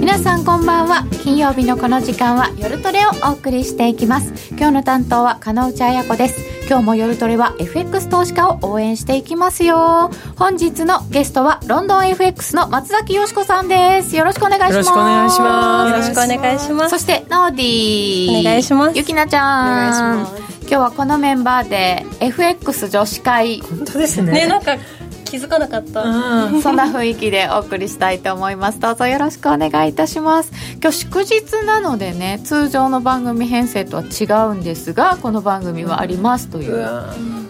皆さんこんばんは。金曜日のこの時間は夜トレをお送りしていきます。今日の担当は金内彩子です。今日も夜トレは FX 投資家を応援していきますよ。本日のゲストはロンドン FX の松崎よしこさんです。よろしくお願いします。よろしくお願いします。よろしくお願いします。そしてノーディ。ーお願いします。ゆきなちゃん。お願いし今日はこのメンバーで FX 女子会。本当ですね。ねなんか気づかなかった。うん。そんな雰囲気でお送りしたいと思います。どうぞよろしくお願いいたします。今日祝日なのでね通常の番組編成とは違うんですがこの番組はありますという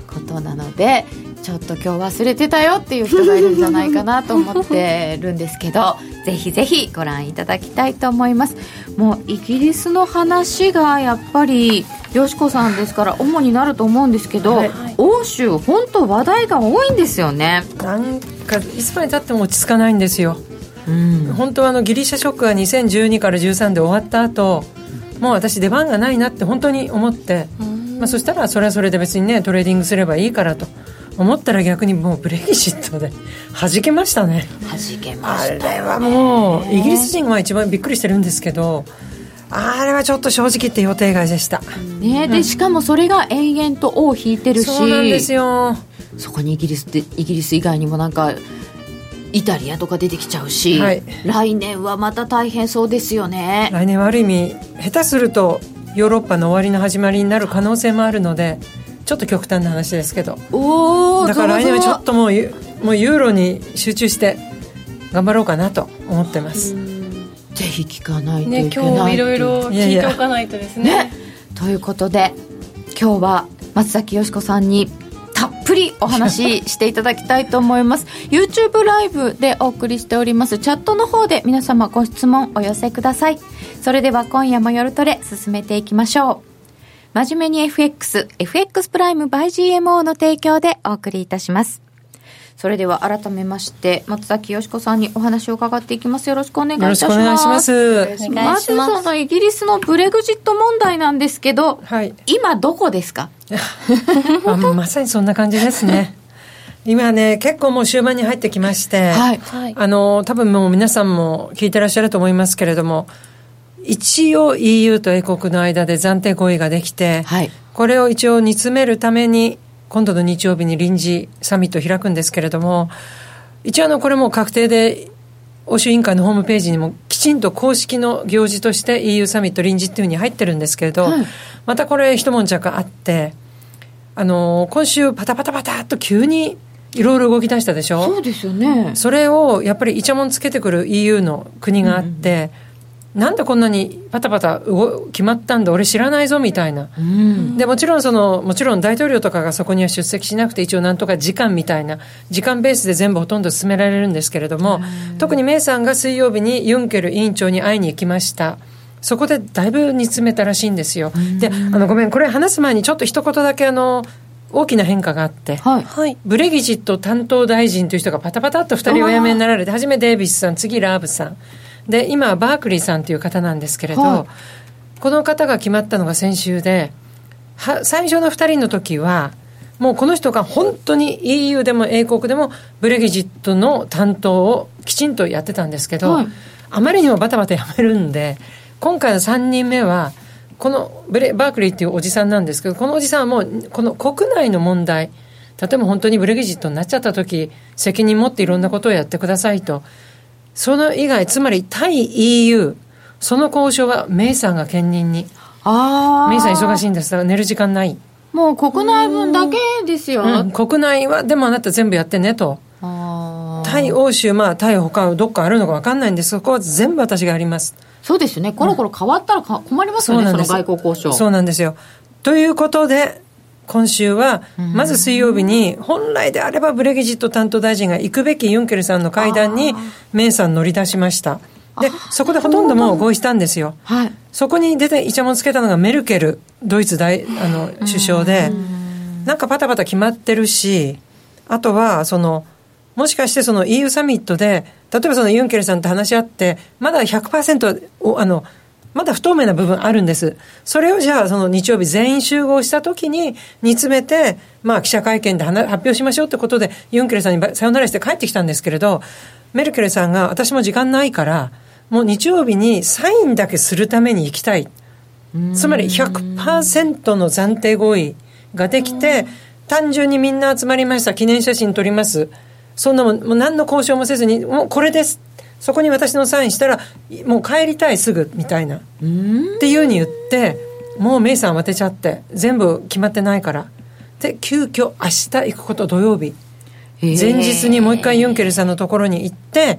ことなのでちょっと今日忘れてたよっていう人がいるんじゃないかなと思ってるんですけどぜひぜひご覧いただきたいと思いますもうイギリスの話がやっぱりよしこさんですから主になると思うんですけど、はい。欧州本当話題が多いんですよね。なんかいつまでたっても落ち着かないんですよ。うん。本当はあのギリシャショックが2012から13で終わった後もう私出番がないなって本当に思って、まあ、そしたらそれはそれで別にねトレーディングすればいいからと思ったら逆にもうブレグジットで 弾けましたね。弾けまあしたれはもうイギリス人が一番びっくりしてるんですけどあれはちょっと正直言って予定外でした。ね、でしかもそれが延々と尾を引いてるしそうなんですよ。そこにイギリスってイギリス以外にもなんかイタリアとか出てきちゃうし、はい。来年はまた大変そうですよね。来年はある意味下手するとヨーロッパの終わりの始まりになる可能性もあるのでちょっと極端な話ですけど。おおだから来年はちょっとともうユもうユーロに集中して頑張ろうかなと思ってます。ぜひ聞かないとねいけない今日いろいろ聞いておかないとですね。ね。ということで今日は松崎よしこさんにたっぷりお話ししていただきたいと思います。YouTube ライブでお送りしております。チャットの方で皆様ご質問お寄せください。それでは今夜も夜トレ進めていきましょう真面目に FX FX プライム by GMO の提供でお送りいたします。それでは改めまして松崎よしこさんにお話を伺っていきます。よろしくお願いいたします。願いします。お願いしまずます。そのイギリスのブレグジット問題なんですけど、はい。今どこですか？あまさにそんな感じですね。今ね結構もう終盤に入ってきまして、はい。はい。あの多分もう皆さんも聞いてらっしゃると思いますけれども一応 EU と英国の間で暫定合意ができて、はい。これを一応煮詰めるために今度の日曜日に臨時サミットを開くんですけれども一応あのこれも確定で欧州委員会のホームページにもきちんと公式の行事として EU サミット臨時っていうふうに入ってるんですけれど、はい。またこれ一悶着あってあの今週パタパタパタっと急にいろいろ動き出したでしょ？そうですよね。それをやっぱりイチャモンつけてくる EU の国があって、なんでこんなにパタパタ動決まったんだ俺知らないぞみたいな、うん。でもちろんそのもちろん大統領とかがそこには出席しなくて一応なんとか時間みたいな時間ベースで全部ほとんど進められるんですけれども、特にメイさんが水曜日にユンケル委員長に会いに行きました。そこでだいぶ煮詰めたらしいんですよ、であのごめんこれ話す前にちょっと一言だけあの大きな変化があって、はい。はい。ブレギジット担当大臣という人がパタパタっと2人お辞めになられて初めデイビスさん次ラーブさんで今はバークリーさんという方なんですけれど、はい。この方が決まったのが先週では最初の2人の時はもうこの人が本当に EU でも英国でもブレギジットの担当をきちんとやってたんですけど、はい。あまりにもバタバタやめるんで今回の3人目はこのブレバークリーっていうおじさんなんですけどこのおじさんはもうこの国内の問題例えば本当にブレギジットになっちゃった時責任持っていろんなことをやってくださいとその以外つまり対 EU その交渉はメイさんが兼任に。ああメイさん忙しいんです。だから寝る時間ない、もう国内分だけですよ、うん、国内はでもあなた全部やってねと。対欧州まあ対他どっかあるのか分かんないんです。そこは全部私がやります。そうですよね。コロコロ変わったらか困りますよねその外交交渉。そうなんですよ。ということで今週はまず水曜日に本来であればブレギジット担当大臣が行くべきユンケルさんの会談にメイさん乗り出しました。でそこでほとんどもう合意したんですよ。はい。そこに出てイチャモンつけたのがメルケルドイツ大あの首相で。なんかパタパタ決まってるしあとはそのもしかしてその EU サミットで例えばそのユンケルさんと話し合ってまだ100%おあのまだ不透明な部分あるんです。それをじゃあ、その日曜日全員集合した時に煮詰めて、まあ記者会見で発表しましょうってことで、ユンケルさんにさよならして帰ってきたんですけれど、メルケルさんが私も時間ないから、もう日曜日にサインだけするために行きたい。つまり100%の暫定合意ができて、単純にみんな集まりました。記念写真撮ります。そんなもん、もう何の交渉もせずに、もうこれです。そこに私のサインしたら、もう帰りたいすぐ、みたいな。っていうふうに言って、もうメイさん慌てちゃって、全部決まってないから。で、急遽明日行くこと土曜日。前日にもう一回ユンケルさんのところに行って、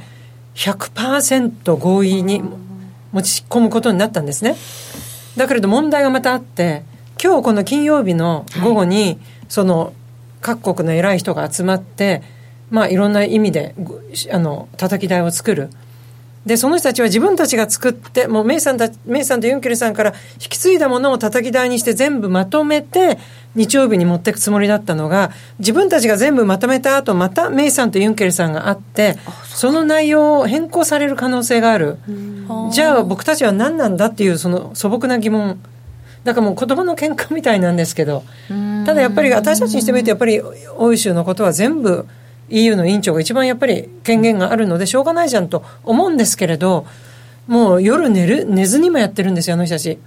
100%合意に持ち込むことになったんですね。だけれど問題がまたあって、今日この金曜日の午後に、はい、その各国の偉い人が集まって、まあ、いろんな意味であの叩き台を作る。でその人たちは自分たちが作ってもうメイさんたメイさんとユンケルさんから引き継いだものを叩き台にして全部まとめて日曜日に持っていくつもりだったのが自分たちが全部まとめた後またメイさんとユンケルさんがあってその内容を変更される可能性がある。じゃあ僕たちは何なんだっていうその素朴な疑問。だからもう子供の喧嘩みたいなんですけどただやっぱり私たちにしてみるとやっぱり欧州のことは全部 EU の委員長が一番やっぱり権限があるのでしょうがないじゃんと思うんですけれどもう夜寝る寝ずにもやってるんですよあの人たち。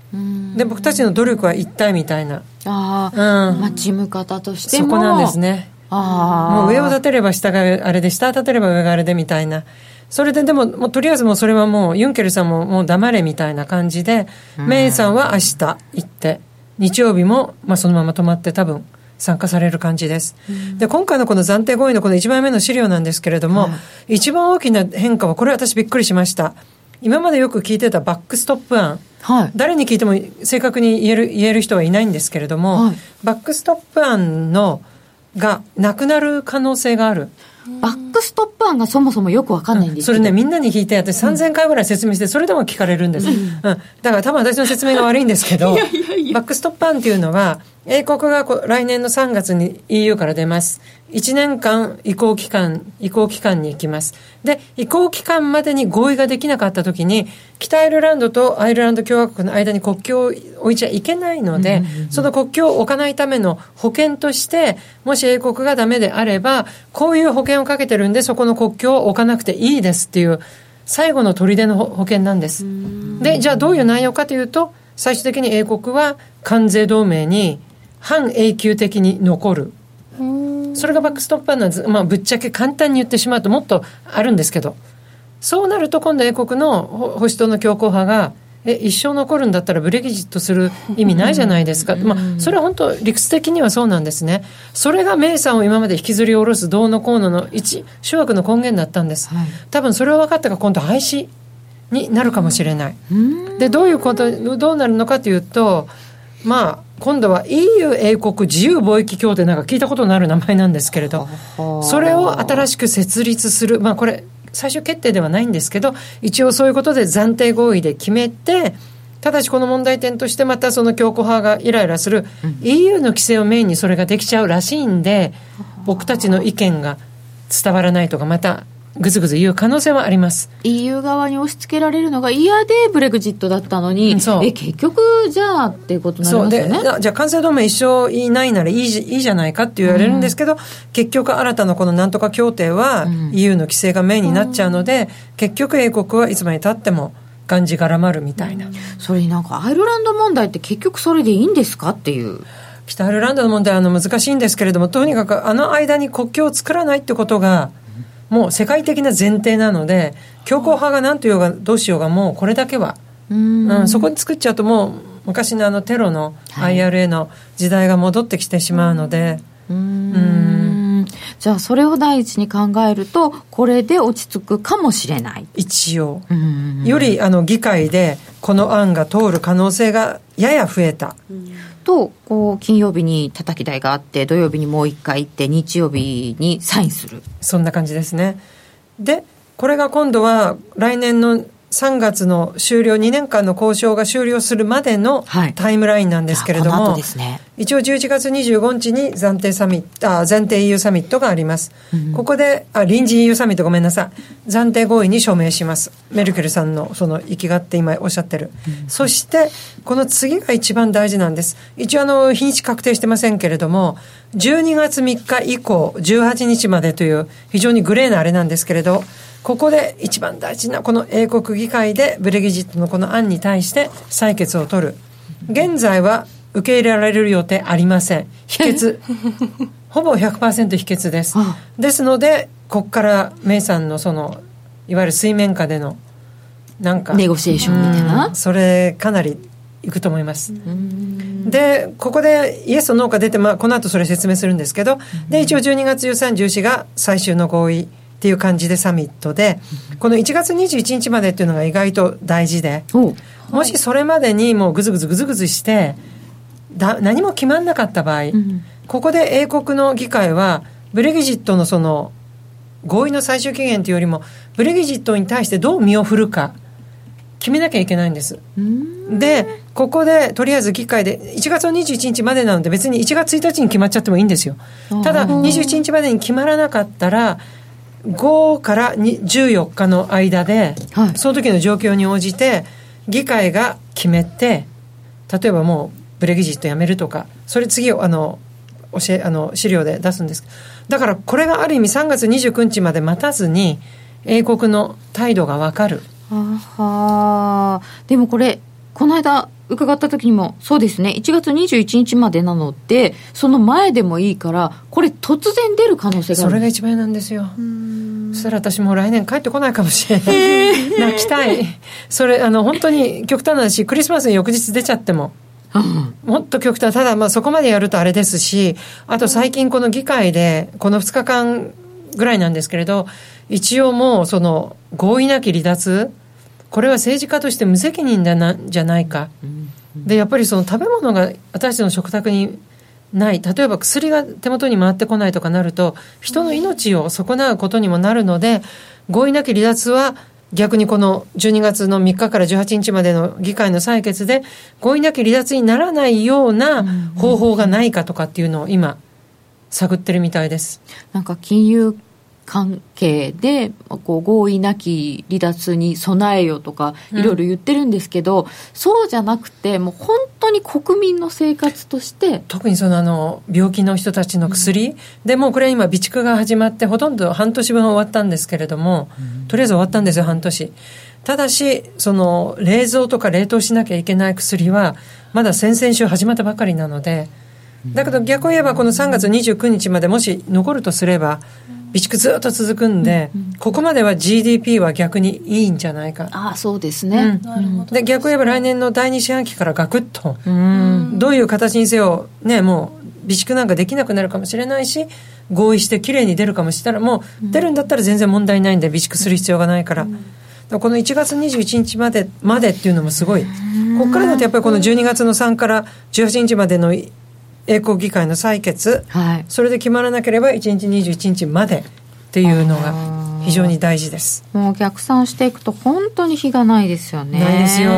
で僕たちの努力は一体みたいな。ああ、うん、まあ事務方としても。そこなんですね。あもう上を立てれば下があれで下を立てれば上があれでみたいな。それででももうとりあえずもうそれはもうユンケルさんももう黙れみたいな感じで、メイさんは明日行って日曜日もまあそのまま泊まって多分参加される感じです。で、今回のこの暫定合意のこの1枚目の資料なんですけれども、はい、一番大きな変化は、これ私びっくりしました。今までよく聞いてたバックストップ案。はい、誰に聞いても正確に言える言える人はいないんですけれども、はい、バックストップ案のがなくなる可能性がある。バックストップ案がそもそもよくわかんないんですそれね、みんなに聞いて、私3000回ぐらい説明して、それでも聞かれるんです。うん。うん、だから多分私の説明が悪いんですけど、いやいやいやバックストップ案っていうのは、英国が来年の3月に EU から出ます。1年間移行期間、移行期間に行きます。で、移行期間までに合意ができなかった時に、北アイルランドとアイルランド共和国の間に国境を置いちゃいけないので、その国境を置かないための保険として、もし英国がダメであれば、こういう保険をかけてるんで、そこの国境を置かなくていいですっていう、最後の砦の保険なんです。で、じゃあどういう内容かというと、最終的に英国は関税同盟に半永久的に残る。それがバックストッパーなんです。まあ、ぶっちゃけ簡単に言ってしまうともっとあるんですけど、そうなると今度英国の保守党の強硬派が、え、一生残るんだったらブレギジットする意味ないじゃないですか。まあ、それは本当理屈的にはそうなんですね。それがメイさんを今まで引きずり下ろすどうのこうのの一、諸悪の根源だったんです。はい、多分それは分かったが今度廃止になるかもしれない。で、どういうこと、どうなるのかというと、まあ、今度は EU 英国自由貿易協定なんか聞いたことのある名前なんですけれど、それを新しく設立する、まあこれ、最終決定ではないんですけど、一応そういうことで暫定合意で決めて、ただしこの問題点としてまたその強硬派がイライラする、EU の規制をメインにそれができちゃうらしいんで、僕たちの意見が伝わらないとか、またぐずぐず言う可能性はあります。EU 側に押し付けられるのが嫌でブレグジットだったのに、うん、え結局じゃあっていうことになりますよね。じゃあ関西同盟一生いないならいいじいいじゃないかって言われるんですけど、うん、結局新たなこのなんとか協定は EU の規制がメインになっちゃうので、うん、結局英国はいつまでたってもがんじがらまるみたいな、それになんかアイルランド問題って結局それでいいんですかっていう。北アイルランドの問題はあの難しいんですけれどもとにかくあの間に国境を作らないってことがもう世界的な前提なので強硬派が何と言おうがどうしようがもうこれだけは。うん、そこに作っちゃうともう昔のあのテロの IRA の時代が戻ってきてしまうので、はい、うん。じゃあそれを第一に考えるとこれで落ち着くかもしれない。一応。よりあの議会でこの案が通る可能性がやや増えた。とこう金曜日に叩き台があって土曜日にもう一回行って日曜日にサインする。そんな感じですね。でこれが今度は来年の3月の終了、2年間の交渉が終了するまでのはいタイムラインなんですけれども、じゃあこの後ですね一応11月25日に暫定サミット、あ、暫定 EU サミットがあります。ここで、あ、臨時 EU サミットごめんなさい。暫定合意に署名します。メルケルさんのその行きがって今おっしゃってる。そして、この次が一番大事なんです。一応あの、日にち確定してませんけれども、12月3日以降、18日までという非常にグレーなあれなんですけれど、ここで一番大事なこの英国議会でブレギジットのこの案に対して採決を取る。現在は受け入れられる予定ありません。否決。ほぼ100%否決ですあ。ですので、ここからメイさんのその、いわゆる水面下での、なんか。ネゴシエーションみたいな？うんそれかなりいくと思います。で、ここでイエスとノーか出て、まあ、この後それ説明するんですけど、で、一応12月13、14が最終の合意っていう感じでサミットで、この1月21日までっていうのが意外と大事で、おもしそれまでにもうぐずぐずぐずぐずして、だ何も決まんなかった場合、んここで英国の議会は、ブレギジットのその、合意の最終期限というよりも、ブレギジットに対してどう身を振るか、決めなきゃいけないんです。で、ここで、とりあえず議会で、1月の21日までなので、別に1月1日に決まっちゃってもいいんですよ。ただ、21日までに決まらなかったら、5からに14日の間で、はいその時の状況に応じて、議会が決めて、例えばもう、ブレギジットやめるとか、それ次を、あの、教え、あの、資料で出すんです。だから、これがある意味3月29日まで待たずに、英国の態度がわかる。あはでもこれこの間伺った時にもそうですね1月21日までなのでその前でもいいからこれ突然出る可能性があるそれが一番嫌なんですよ。そしたら私もう来年帰ってこないかもしれない。泣きたい。それ、あの、本当に極端な話、クリスマスに翌日出ちゃっても。うんもっと極端。ただ、まあそこまでやるとあれですし、あと最近この議会で、この2日間ぐらいなんですけれど、一応もうその合意なき離脱、これは政治家として無責任だな、じゃないか。で、やっぱりその食べ物が私たちの食卓にない。例えば薬が手元に回ってこないとかなると、人の命を損なうことにもなるので、合意なき離脱は逆にこの12月の3日から18日までの議会の採決で、合意なき離脱にならないような方法がないかとかっていうのを今、探ってるみたいです。なんか金融関係でこう合意なき離脱に備えよとかいろいろ言ってるんですけど、そうじゃなくてもう本当に国民の生活として特にそのあの病気の人たちの薬、でもうこれ今備蓄が始まってほとんど半年分終わったんですけれども、とりあえず終わったんですよ半年。ただしその冷蔵とか冷凍しなきゃいけない薬はまだ先々週始まったばかりなのでだけど逆を言えばこの3月29日までもし残るとすれば備蓄ずっと続くんで、ここまでは GDP は逆にいいんじゃないか。ああそうですね、なるほど。で逆を言えば来年の第二四半期からガクッとうん。どういう形にせよ、ね、もう備蓄なんかできなくなるかもしれないし、合意してきれいに出るかもしたら、もう出るんだったら全然問題ないんで、備蓄する必要がないから。この1月21日まで、までっていうのもすごい。ここからだとやっぱりこの12月の3から18日までの英国議会の採決、はいそれで決まらなければ1日21日までっていうのが非常に大事です。もう逆算していくと本当に日がないですよねないですよ。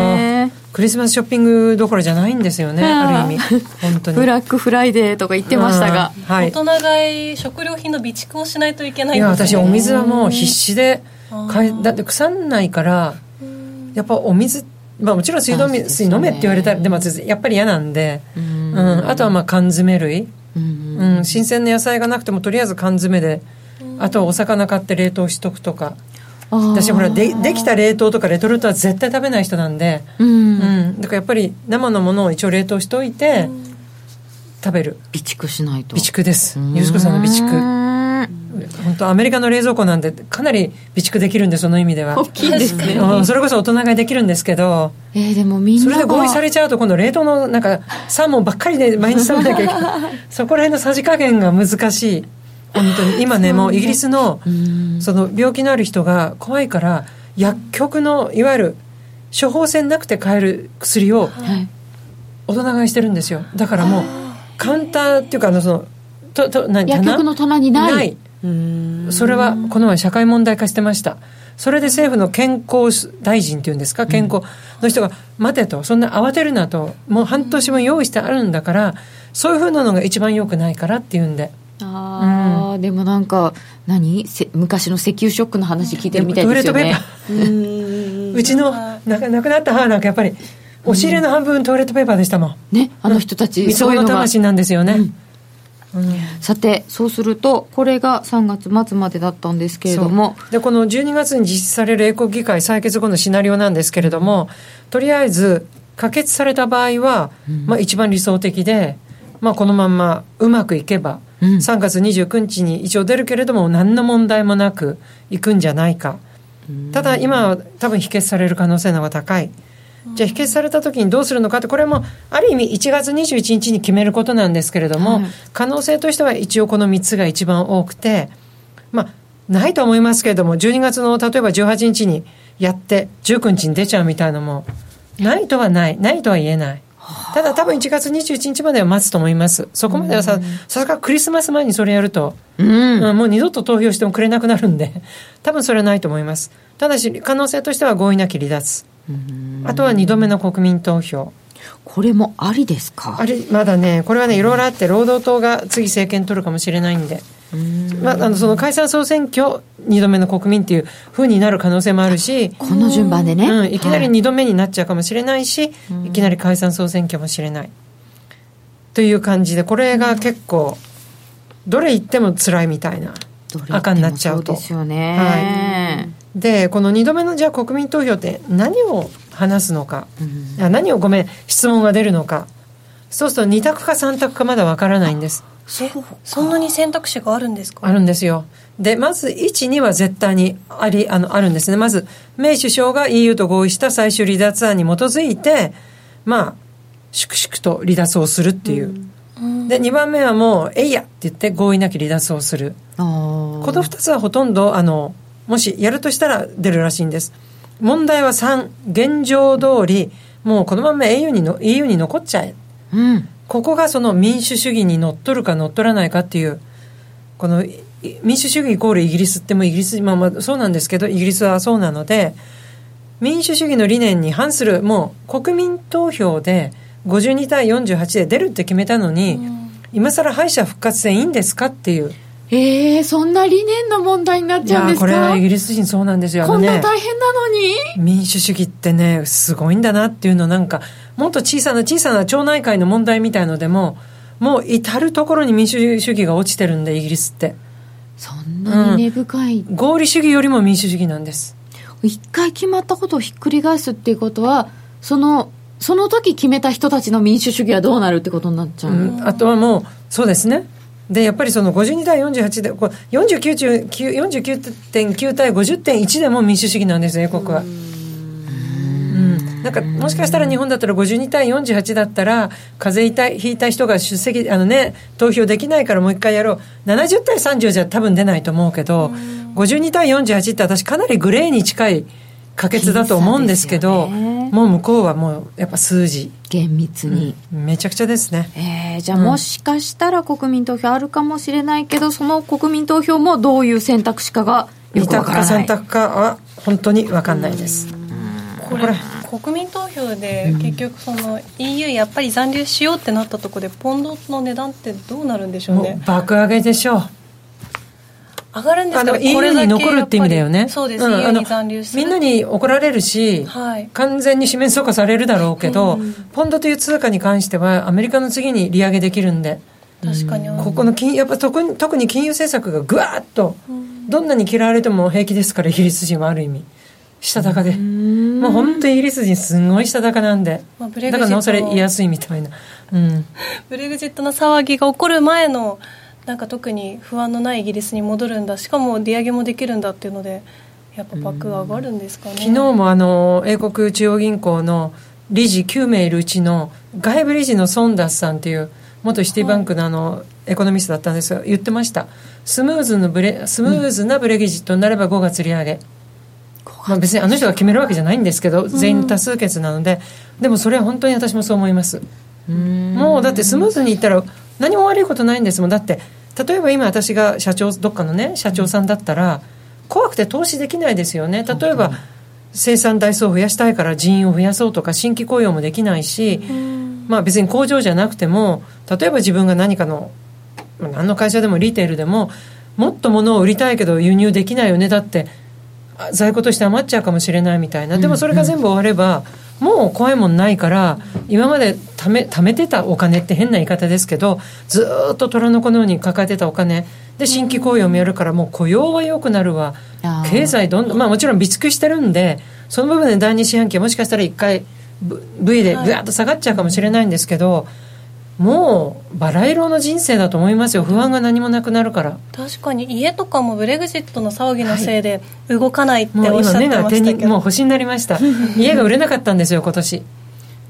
クリスマスショッピングどころじゃないんですよね、ある意味。本当に。ブラックフライデーとか言ってましたがうんはい。大人買い食料品の備蓄をしないといけないいや私お水はもう必死で買あーいだって腐んないからやっぱお水まあもちろん水道水飲めって言われたらでもやっぱり嫌なんで、うん。うん、あとはまあ缶詰類、うんうん、新鮮な野菜がなくてもとりあえず缶詰であとはお魚買って冷凍しとくとか。私ほらでできた冷凍とかレトルトは絶対食べない人なんで、うん。うん、だからやっぱり生のものを一応冷凍しておいて食べる。備蓄しないと。備蓄です。ゆずこさんの備蓄蓄本当アメリカの冷蔵庫なんでかなり備蓄できるんでその意味では。大きいですね。うんそれこそ大人買いできるんですけどえーでもみんなそれで合意されれちゃうと今度冷凍のなんかサーモンばっかりで毎日食べなきゃいけない。そこら辺のさじ加減が難しい。本当に今ねもうイギリスのその病気のある人が怖いから薬局のいわゆる処方箋なくて買える薬をはい。大人買いしてるんですよ。だからもうカウンターっていうかあのそのとと何薬局の棚？にないそれはこの前社会問題化してました。それで政府の健康大臣っていうんですか、健康の人が、待てと、そんな慌てるなと、もう半年も用意してあるんだから、そういうふうなのが一番良くないからっていうんで。ああ、うん、でもなんか何？昔の石油ショックの話聞いてるみたいですよね。うちのな亡くなった母なんかやっぱり押し入れの半分トイレットペーパーでしたもん。ね、あの人たち、うそういうの魂なんですよね。うんうん、さてそうするとこれが3月末までだったんですけれども。でこの12月に実施される英国議会採決後のシナリオなんですけれどもとりあえず可決された場合は、うん、まあ、一番理想的で、まあ、このまんまうまくいけば、うん、3月29日に一応出るけれども何の問題もなくいくんじゃないか、ただ今は多分否決される可能性の方が高い。じゃあ否決された時にどうするのかってこれもある意味1月21日に決めることなんですけれども、はい、可能性としては一応この3つが一番多くてまあないと思いますけれども12月の例えば18日にやって19日に出ちゃうみたいなのもないとはないないとは言えない。ただ多分1月21日までは待つと思います。そこまではさ、さすがクリスマス前にそれやると、うん、もう二度と投票してもくれなくなるんで、多分それはないと思います。ただし、可能性としては合意なき離脱。あとは2度目の国民投票。これもありですか？あれまだね、これはね、いろいろあって、労働党が次政権取るかもしれないんで。まあ、あのその解散総選挙2度目の国民っていうふうになる可能性もあるしこの順番でね、うん、いきなり2度目になっちゃうかもしれないし、はい、いきなり解散総選挙もしれない。という感じでこれが結構どれ言っても辛いみたいな赤になっちゃうと。そうですよね、はいでこの2度目のじゃあ国民投票って何を話すのか、うん、何をごめん質問が出るのか。そうすると2択か3択かまだわからないんです。そんなに選択肢があるんですか？あるんですよ。でまず12は絶対にありあのあるんですね。まずメイ首相が EU と合意した最終離脱案に基づいてまあ粛々と離脱をするっていう、うん、で2番目はもう「えいや!」って言って合意なき離脱をする。この2つはほとんどあのもしやるとしたら出るらしいんです。問題は3、現状通り、もうこのまま EU にの EU に残っちゃえ。うん、ここがその民主主義にのっとるか乗っ取らないかっていう、この民主主義イコールイギリスってもイギリス、まあまあそうなんですけど、イギリスはそうなので、民主主義の理念に反する、もう国民投票で52対48で出るって決めたのに、うん、今更敗者復活でいいんですかっていう。えー、そんな理念の問題になっちゃうんですか？これはイギリス人そうなんですよ、こんな大変なのに？民主主義ってねすごいんだなっていうのなんかもっと小さな小さな町内会の問題みたいのでももう至る所に民主主義が落ちてるんでイギリスって。そんなに根深い、うん、合理主義よりも民主主義なんです。一回決まったことをひっくり返すっていうことはそのその時決めた人たちの民主主義はどうなるってことになっちゃう、うん、あとはもうそうですねでやっぱりその52対48でこう49 49.9対50.1でも民主主義なんです英国は。なんかもしかしたら日本だったら52対48だったら風邪ひいたひいた人が出席あのね投票できないからもう一回やろう70対30じゃ多分出ないと思うけど52対48って私かなりグレーに近い可決だと思うんですけど、ね、もう向こうはもうやっぱ数字。厳密に、うん、めちゃくちゃですね、えー、じゃあもしかしたら国民投票あるかもしれないけど、その国民投票もどういう選択肢かがよくわからない。2択か3択かは本当に分かんないです。これ国民投票で結局その EU やっぱり残留しようってなったところでポンドの値段ってどうなるんでしょうね。爆上げでしょう上がるんですか EU に残るって意味だよね。そうです、うん、に残留する。みんなに怒られるし、はい、完全に四面楚歌されるだろうけど、うん、ポンドという通貨に関してはアメリカの次に利上げできるんで。確かに。ここの金やっぱ特に特に金融政策がぐわっと、どんなに嫌われても平気ですからイギリス人はある意味。したたかで。もう本当イギリス人すごいしたたかなんで、まあ、だからなおさら言いやすいみたいな、うん、ブレグジットの騒ぎが起こる前のなんか特に不安のないイギリスに戻るんだ。しかも利上げもできるんだっていうのでやっぱバックが上がるんですかね、昨日もあの英国中央銀行の理事9名いるうちの外部理事のソンダスさんっていう元シティバンクのあの、エコノミストだったんですが言ってました。スムーズのブレスムーズなブレギジットになれば5月利上げ、まあ、別にあの人が決めるわけじゃないんですけど全員多数決なので、でもそれは本当に私もそう思います。もうだってスムーズにいったら何も悪いことないんですもん。だって例えば今私が社長どっかのね社長さんだったら、怖くて投資できないですよね。例えば、生産台数を増やしたいから人員を増やそうとか新規雇用もできないし、まあ、別に工場じゃなくても例えば自分が何かの何の会社でもリテールでももっと物を売りたいけど輸入できないよね。だって在庫として余っちゃうかもしれないみたいな。でもそれが全部終われば、もう怖いもんないから今までため貯めてたお金って変な言い方ですけどずっと虎の子のように抱えてたお金で新規雇用もやるからもう雇用は良くなるわ。経済どんどんまあもちろん備蓄してるんでその部分で第二四半期はもしかしたら一回 V でぐわっと下がっちゃうかもしれないんですけど、もうバラ色の人生だと思いますよ。不安が何もなくなるから。確かに。家とかもブレグジットの騒ぎのせいで動かないっておっしゃってましたけど、はい、もう今目が手にもう星になりました。家が売れなかったんですよ今年。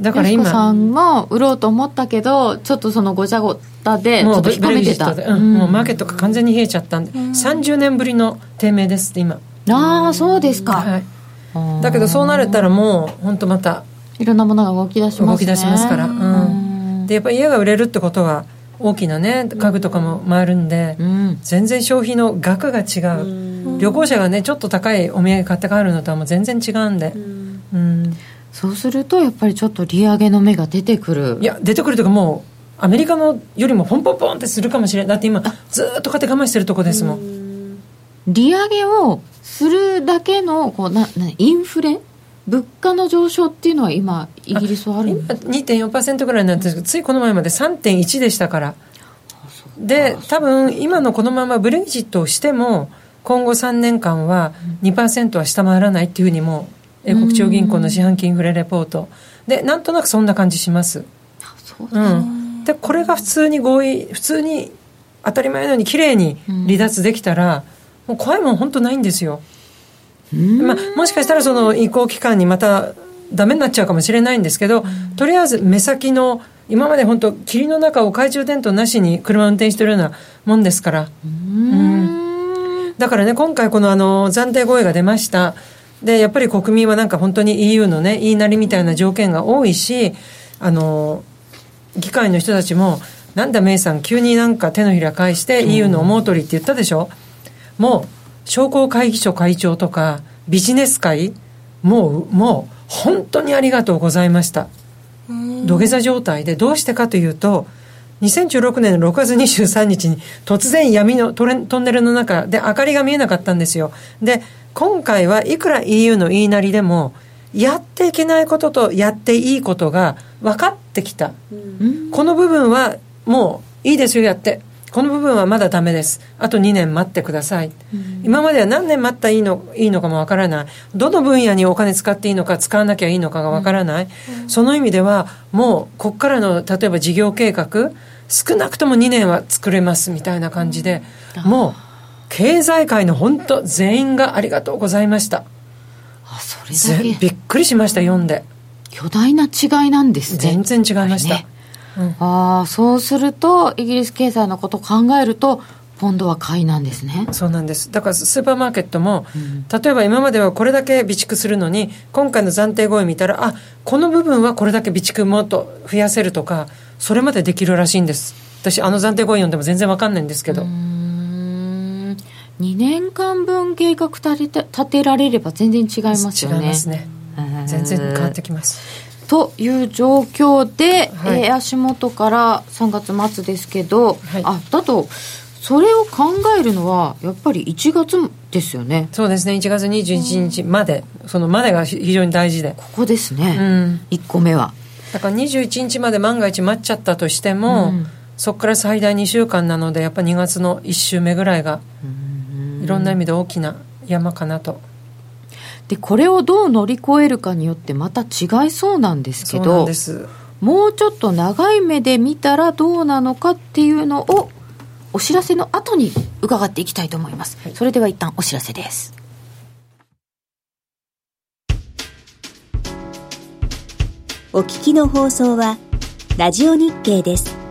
だから今。さんも売ろうと思ったけどちょっとそのごちゃごたでちょっと引っ込めてた、うん、もうマーケットが完全に冷えちゃったんで、うん、30年ぶりの低迷ですって今。ああそうですか、はい、だけどそうなれたらもう本当またいろんなものが動き出します、ね、動き出しますから。うんでやっぱり家が売れるってことは大きなね家具とかも回るんで、うん、全然消費の額が違う、うん、旅行者がねちょっと高いお土産買って帰るのとはもう全然違うんで、うん、そうするとやっぱりちょっと利上げの目が出てくる。いや出てくるというかもうアメリカのよりもポンポンポンってするかもしれないだって今ずっと買って我慢してるとこですもん。利上げをするだけのこうななインフレ物価の上昇っていうのは今イギリスはあるんですか2.4%ぐらいなんですけどついこの前まで3.1でしたから。で多分今のこのままブレグジットをしても今後3年間は2%は下回らないっていうふうにも英国中央銀行の四半期インフレレポート。でなんとなくそんな感じします。うん、でこれが普通に合意普通に当たり前のように綺麗に離脱できたら、もう怖いもん本当ないんですよまあ、もしかしたらその移行期間にまたダメになっちゃうかもしれないんですけど、とりあえず目先の今まで本当霧の中を懐中電灯なしに車を運転してるようなもんですから、うん、だからね今回このあの暫定合意が出ました。でやっぱり国民はなんか本当に EU のね言いなりみたいな条件が多いしあの議会の人たちもなんだメイさん急になんか手のひら返して EU の思う通りって言ったでしょ。もう商工会議所会長とかビジネス界もうもう本当にありがとうございました。土下座状態でどうしてかというと2016年の6月23日に突然闇のトンネルの中で明かりが見えなかったんですよ。で今回はいくら EU の言いなりでもやっていけないこととやっていいことが分かってきた、この部分はもういいですよやってこの部分はまだダメです。あと2年待ってください、うん、今までは何年待ったらいいのいいのかもわからない。どの分野にお金使っていいのか使わなきゃいいのかがわからない、うん、その意味ではもうここからの例えば事業計画少なくとも2年は作れますみたいな感じで、うん、もう経済界の本当全員がありがとうございました。あそれだけ。びっくりしました読んで。巨大な違いなんですね。全然違いました、ねうん、ああそうするとイギリス経済のことを考えると今度は買いなんですね。そうなんです。だからスーパーマーケットも、うん、例えば今まではこれだけ備蓄するのに今回の暫定合意見たらあこの部分はこれだけ備蓄もっと増やせるとかそれまでできるらしいんです。私あの暫定合意読んでも全然わかんないんですけど。2年間分計画立て立てられれば全然違いますよね。違いますね。全然変わってきますという状況で、はい、えー、足元から3月末ですけど、はい、あだとそれを考えるのはやっぱり1月ですよね。そうですね。1月21日まで、そのまでが非常に大事で。ここですね、うん、1個目は。だから21日まで万が一待っちゃったとしても、うん、そこから最大2週間なのでやっぱ2月の1週目ぐらいがいろんな意味で大きな山かなとでこれをどう乗り越えるかによってまた違いそうなんですけどもうちょっと長い目で見たらどうなのかっていうのをお知らせの後に伺っていきたいと思います、はい、それでは一旦お知らせです。お聞きの放送はラジオ日経です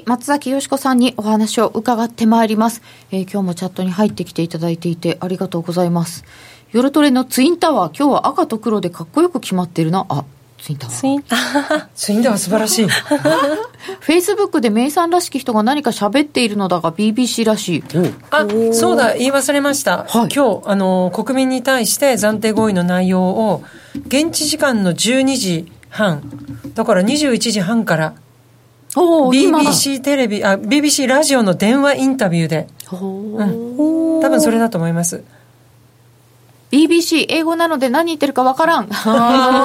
き松崎よしこさんにお話を伺ってまいります、えー今日もチャットに入ってきていただいていてありがとうございます。夜トレのツインタワー今日は赤と黒でかっこよく決まってるな。あツインタワー。ツイン ツインダーは素晴らしい。フェイスブックでメイさんらしき人が何か喋っているのだが BBC らしい。あ、そうだ、言い忘れました。はい。今日、あの、国民に対して暫定合意の内容を、現地時間の12時半、だから21時半から、BBC テレビ、あ、BBC ラジオの電話インタビューで、おー。多分それだと思います。BBC 英語なので何言ってるかわからん。そう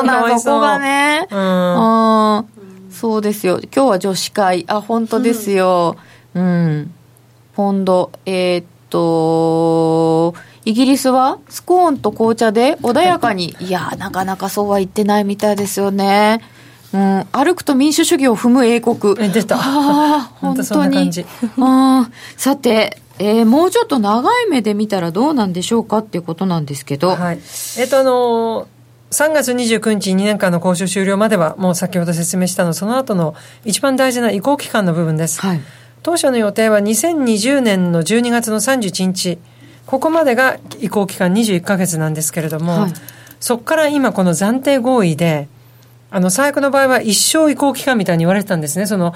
なそこがね。う。ん。そうですよ。今日は女子会。あ本当ですよ。うん、ポンドえーっとイギリスはスコーンと紅茶で穏やかに。いやなかなかそうは言ってないみたいですよねうん、歩くと民主主義を踏む英国。え出た。本当に。あー。さて、えーもうちょっと長い目で見たらどうなんでしょうかっていうことなんですけど、はい。えっと、あのー3月29日2年間の交渉終了までは、もう先ほど説明したの、その後の一番大事な移行期間の部分です。はい。当初の予定は2020年の12月の31日、ここまでが移行期間21ヶ月なんですけれども、はい。そこから今この暫定合意で、あの、最悪の場合は一生移行期間みたいに言われてたんですね。その、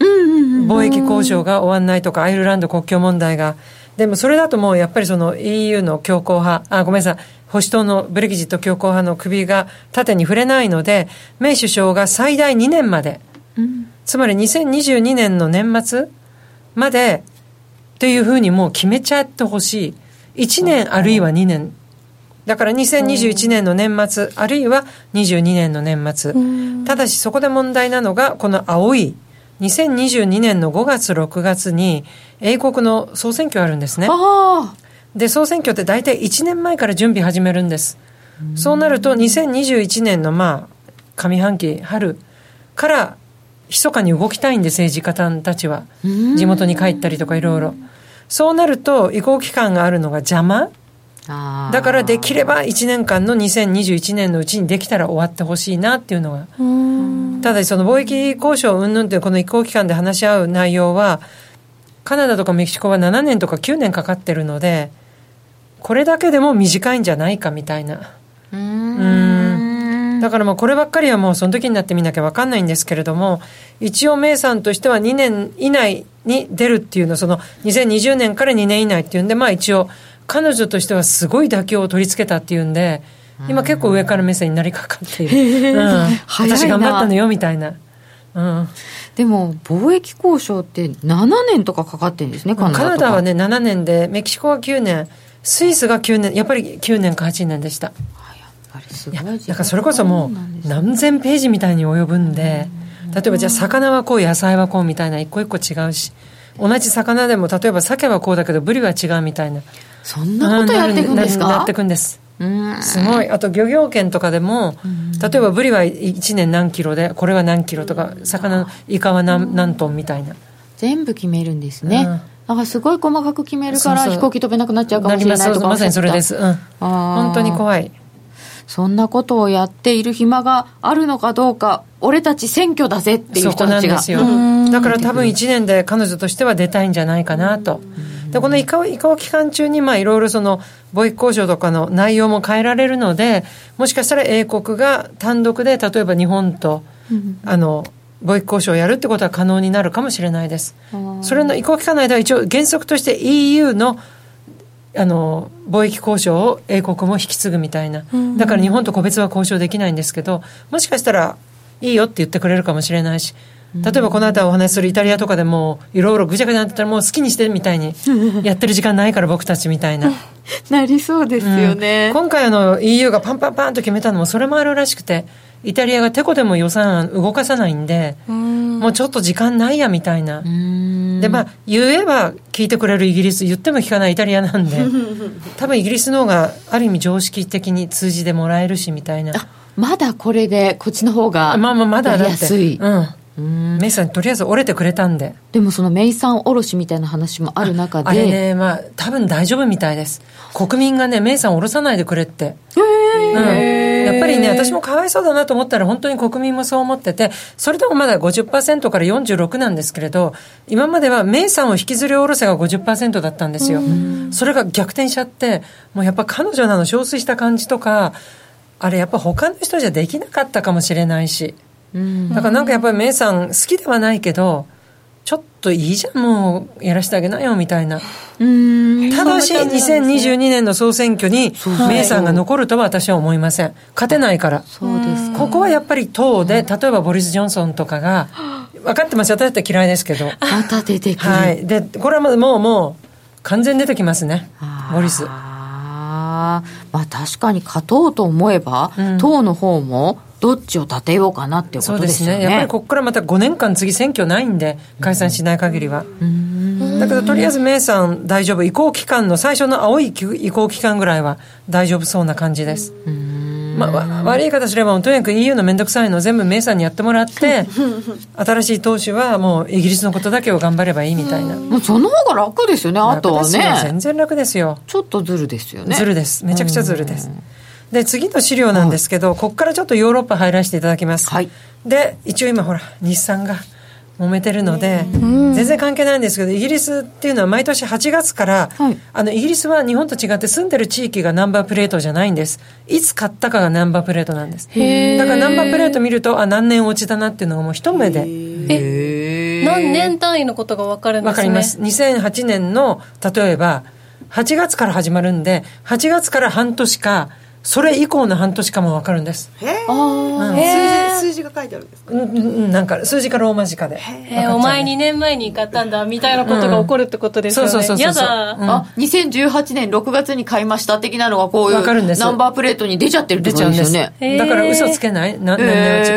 貿易交渉が終わんないとか、アイルランド国境問題が。でもそれだともうやっぱりその EU の強硬派、あ、ごめんなさい、保守党のブレキジット強硬派の首が縦に触れないので、メイ首相が最大2年まで、つまり2022年の年末までっていうふうにもう決めちゃってほしい。1年あるいは2年。だから2021年の年末、あるいは22年の年末。ただしそこで問題なのが、この青い、2022年の5月、6月に、英国の総選挙あるんですね。あで、総選挙って大体1年前から準備始めるんです。そうなると、2021年のまあ、上半期、春から、密かに動きたいんで、政治家さんたちは。地元に帰ったりとかいろいろ。そうなると、移行期間があるのが邪魔だからできれば1年間の2021年のうちにできたら終わってほしいなっていうのが。ただしその貿易交渉云々というこの移行期間で話し合う内容は、カナダとかメキシコは7年とか9年かかってるので、これだけでも短いんじゃないかみたいな。うーんだからもうこればっかりはもうその時になってみなきゃ分かんないんですけれども、一応メイさんとしては2年以内に出るっていうの、その2020年から2年以内っていうんで、まあ一応彼女としてはすごい妥協を取り付けたっていうんで、今結構上から目線になりかかっている。うん、私頑張ったのよみたいな。うん、でも貿易交渉って7年とかかかってるんですねカナダカナダはね7年でメキシコは9年スイスが9年やっぱり9年か8年でした。あやっぱりすいやだからそれこそもう何千ページみたいに及ぶんで例えばじゃあ魚はこう野菜はこうみたいな一個一個違うし同じ魚でも例えば鮭はこうだけどブリは違うみたいなそんなことやっていくんですか？ななっていくんです。うん。すごい。あと漁業権とかでも例えばブリは1年何キロでこれは何キロとか魚のイカは何何トンみたいな。全部決めるんですね、うん。だからすごい細かく決めるから飛行機飛べなくなっちゃうかもしれないとかまさにそれです、うん、本当に怖い。そんなことをやっている暇があるのかどうか俺たち選挙だぜっていう人たちが。なんですよ。だから多分1年で彼女としては出たいんじゃないかなとでこの移行移行期間中にまあいろいろその貿易交渉とかの内容も変えられるのでもしかしたら英国が単独で例えば日本と、あの貿易交渉をやるってことは可能になるかもしれないです。それの移行期間の間は一応原則として EU のあの貿易交渉を英国も引き継ぐみたいな、だから日本と個別は交渉できないんですけどもしかしたらいいよって言ってくれるかもしれないし例えばこの後お話しするイタリアとかでもいろいろぐちゃぐちゃになってたらもう好きにしてみたいにやってる時間ないから僕たちみたいな、なりそうですよね、今回あの EU がパンパンパンと決めたのもそれもあるらしくてイタリアがてこでも予算案動かさないんでもうちょっと時間ないやみたいな。でまあ言えば聞いてくれるイギリス言っても聞かないイタリアなんで 多分イギリスの方がある意味常識的に通じてもらえるしみたいな。まだこれでこっちの方がまあまあまだだって。やすい、うんメイさんとりあえず折れてくれたんで。でもそのメイさんおろしみたいな話もある中で。あれねまあ多分大丈夫みたいです。国民がねメイさん下ろさないでくれって。うん、やっぱりね、私もかわいそうだなと思ったら、本当に国民もそう思ってて、それでもまだ50%から46なんですけれど、今まではメイさんを引きずり下ろせが50%だったんですよ。それが逆転しちゃって、もうやっぱ彼女なの、憔悴した感じとか、あれやっぱ他の人じゃできなかったかもしれないし。うんだからなんかやっぱりメイさん好きではないけど、ちょっといいじゃん、もうやらせてあげなよ、みたいな。うんただし、そんな感じなんですね2022年の総選挙にメイさんが残るとは私は思いません。勝てないから。そうですかここはやっぱり党で、例えばボリス・ジョンソンとかが、分かってます、私だって嫌いですけど。また出てくるはい。で、これはもう、もう、完全に出てきますね。ボリス。まあ確かに勝とうと思えば、うん党の方もどっちを立てようかなっていうことですよね。ね。やっぱりここからまた5年間次選挙ないんで、解散しない限りは。うんだけど、とりあえず、メイさん大丈夫。移行期間の最初の青い移行期間ぐらいは大丈夫そうな感じです。まあ、わ悪い方すれば、とにかく EU のめんどくさいのを全部メイさんにやってもらって、新しい党首はもうイギリスのことだけを頑張ればいいみたいな。もうその方が楽ですよね。あとはね全。然楽ですよ。ちょっとずるですよね。ずるです。めちゃくちゃずるです。で、次の資料なんですけど、ここからちょっとヨーロッパ入らせていただきます。はいで、一応今ほら、日産が揉めてるので、全然関係ないんですけど、イギリスっていうのは毎年8月から、はいあの、イギリスは日本と違って住んでる地域がナンバープレートじゃないんです。いつ買ったかがナンバープレートなんです。だからナンバープレート見ると、あ、何年落ちだなっていうのがもう一目でへー何年単位のことが分かるんですねわかります。2008年の、例えば、8月から始まるんで、8月から半年か、それ以降の半年かもわかるんです。へえあ数字数字が書いてあるんですか？うんうんうん、なんか、数字かローマ字かで。えー。お前2年前に買ったんだみたいなことが起こるってことですよね、そうそうそうそうやだ、うん。あ、2018年6月に買いました的なのがこういうわかるんです。ナンバープレートに出ちゃってるってこと出ちゃうんです。ね。だから嘘つけない。な何年落ち。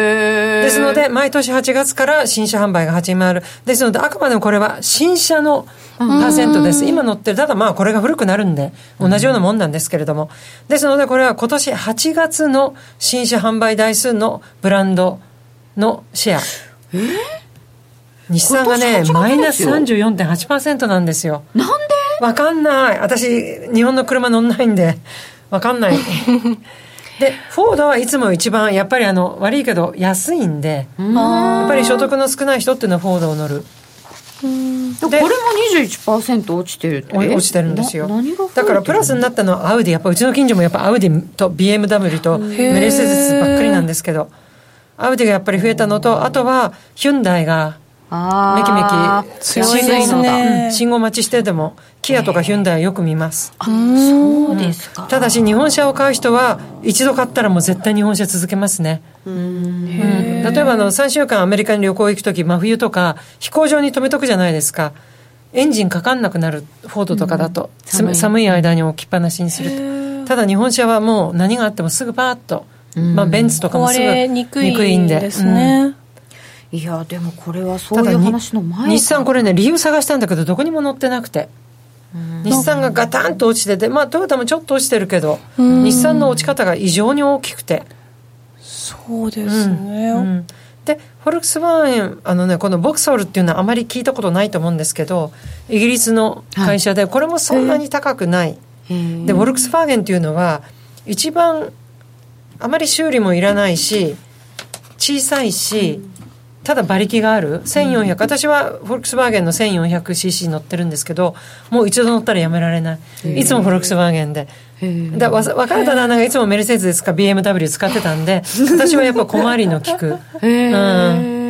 ですので、毎年8月から新車販売が始まる。ですので、あくまでもこれは新車のパーセントです。今乗ってる。ただまあ、これが古くなるんで、同じようなもんなんですけれども。ですので、これは今年8月の新車販売台数のブランドのシェア。日産がね今年8、月マイナスですよ34.8%なんですよ。なんで？わかんない。私、日本の車乗んないんで、わかんない。で、フォードはいつも一番、やっぱりあの、悪いけど、安いんで、やっぱり所得の少ない人っていうのはフォードを乗る。でこれも21%落ちてるって。お落ちてるんですよ。だからプラスになったのはアウディ。やっぱうちの近所もやっぱアウディと BMW とメルセデスばっかりなんですけどアウディがやっぱり増えたのとあとはヒュンダイがあめきめーき。強いです安ねうん信号待ちしててもキアとかヒュンダイはよく見ます。そうですか。ただし日本車を買う人は一度買ったらもう絶対日本車続けますね。うん。例えばあの3週間アメリカに旅行行く時真冬とか飛行場に止めとくじゃないですか。エンジンかかんなくなるフォードとかだと、つ寒い。寒い。間に置きっぱなしにすると。ただ日本車はもう何があってもすぐパーッと、まあ、ベンツとかもす壊ぐれにくいんで。ですね、いや、でもこれはそういう話の前日産これね理由探したんだけどどこにも載ってなくて。日産がガタンと落ちててまあトヨタもちょっと落ちてるけど日産の落ち方が異常に大きくて。そうですね、うん。でフォルクスワーゲンあのねこのボクソールっていうのはあまり聞いたことないと思うんですけどイギリスの会社でこれもそんなに高くない、でフォルクスワーゲンっていうのは一番あまり修理もいらないし小さいし、ただ馬力がある。1400、私はフォルクスワーゲンの 1400cc 乗ってるんですけどもう一度乗ったらやめられない。いつもフォルクスワーゲンで。だわ別れた旦那がい。つもメルセデスか BMW 使ってたんで私はやっぱ小回りの利く。へー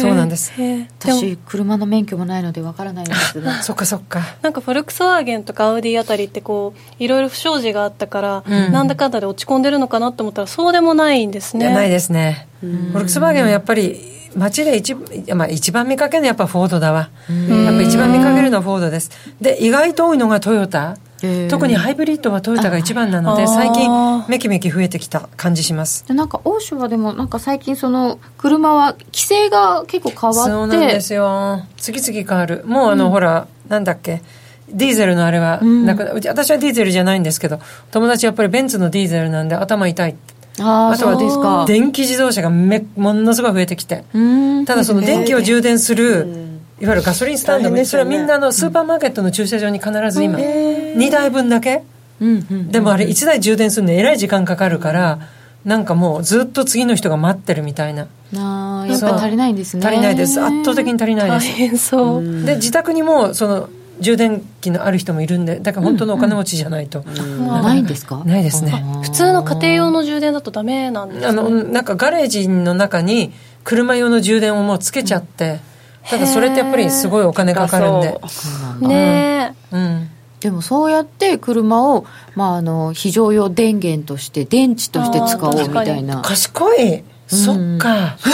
そうなんです。私車の免許もないのでわからないんですけど。そっかそっか。なんかフォルクスワーゲンとかアウディあたりってこういろいろ不祥事があったから、うん。なんだかんだで落ち込んでるのかなと思ったらそうでもないんですね。ないですね。フォルクスワーゲンはやっぱり街で一,、まあ、一番見かけるのはやっぱフォードだわ。やっぱ一番見かけるのはフォードです。で意外と多いのがトヨタ特にハイブリッドはトヨタが一番なのであ最近めきめき増えてきた感じします。でなんか欧州はでもなんか最近その車は規制が結構変そうわって。なんですよ。次々変わる。もうあの、ほらなんだっけ。ディーゼルのあれはなくな、うち私はディーゼルじゃないんですけど友達やっぱりベンツのディーゼルなんで頭痛いって。あああとはそうですか。電気自動車がめものすごい増えてきて。うん。ただその電気を充電する、いわゆるガソリンスタンドね。それはみんなのスーパーマーケットの駐車場に必ず今、2台分だけ、うんうんでもあれ1台充電するのえらい時間かかるから、なんかもうずっと次の人が待ってるみたいな。あーやっぱり足りないんですね。足りないです。圧倒的に足りない大です。変そう、で自宅にもその充電器のある人もいるんでだから本当のお金持ちじゃないと、ないんですか？ないですね。普通の家庭用の充電だとダメなんですあねのなんかガレージの中に車用の充電をもうつけちゃって、ただそれってやっぱりすごいお金かかるんで。ねえ、うん。でもそうやって車を、まあ、あの非常用電源として電池として使おうみたいな。賢い。そっか。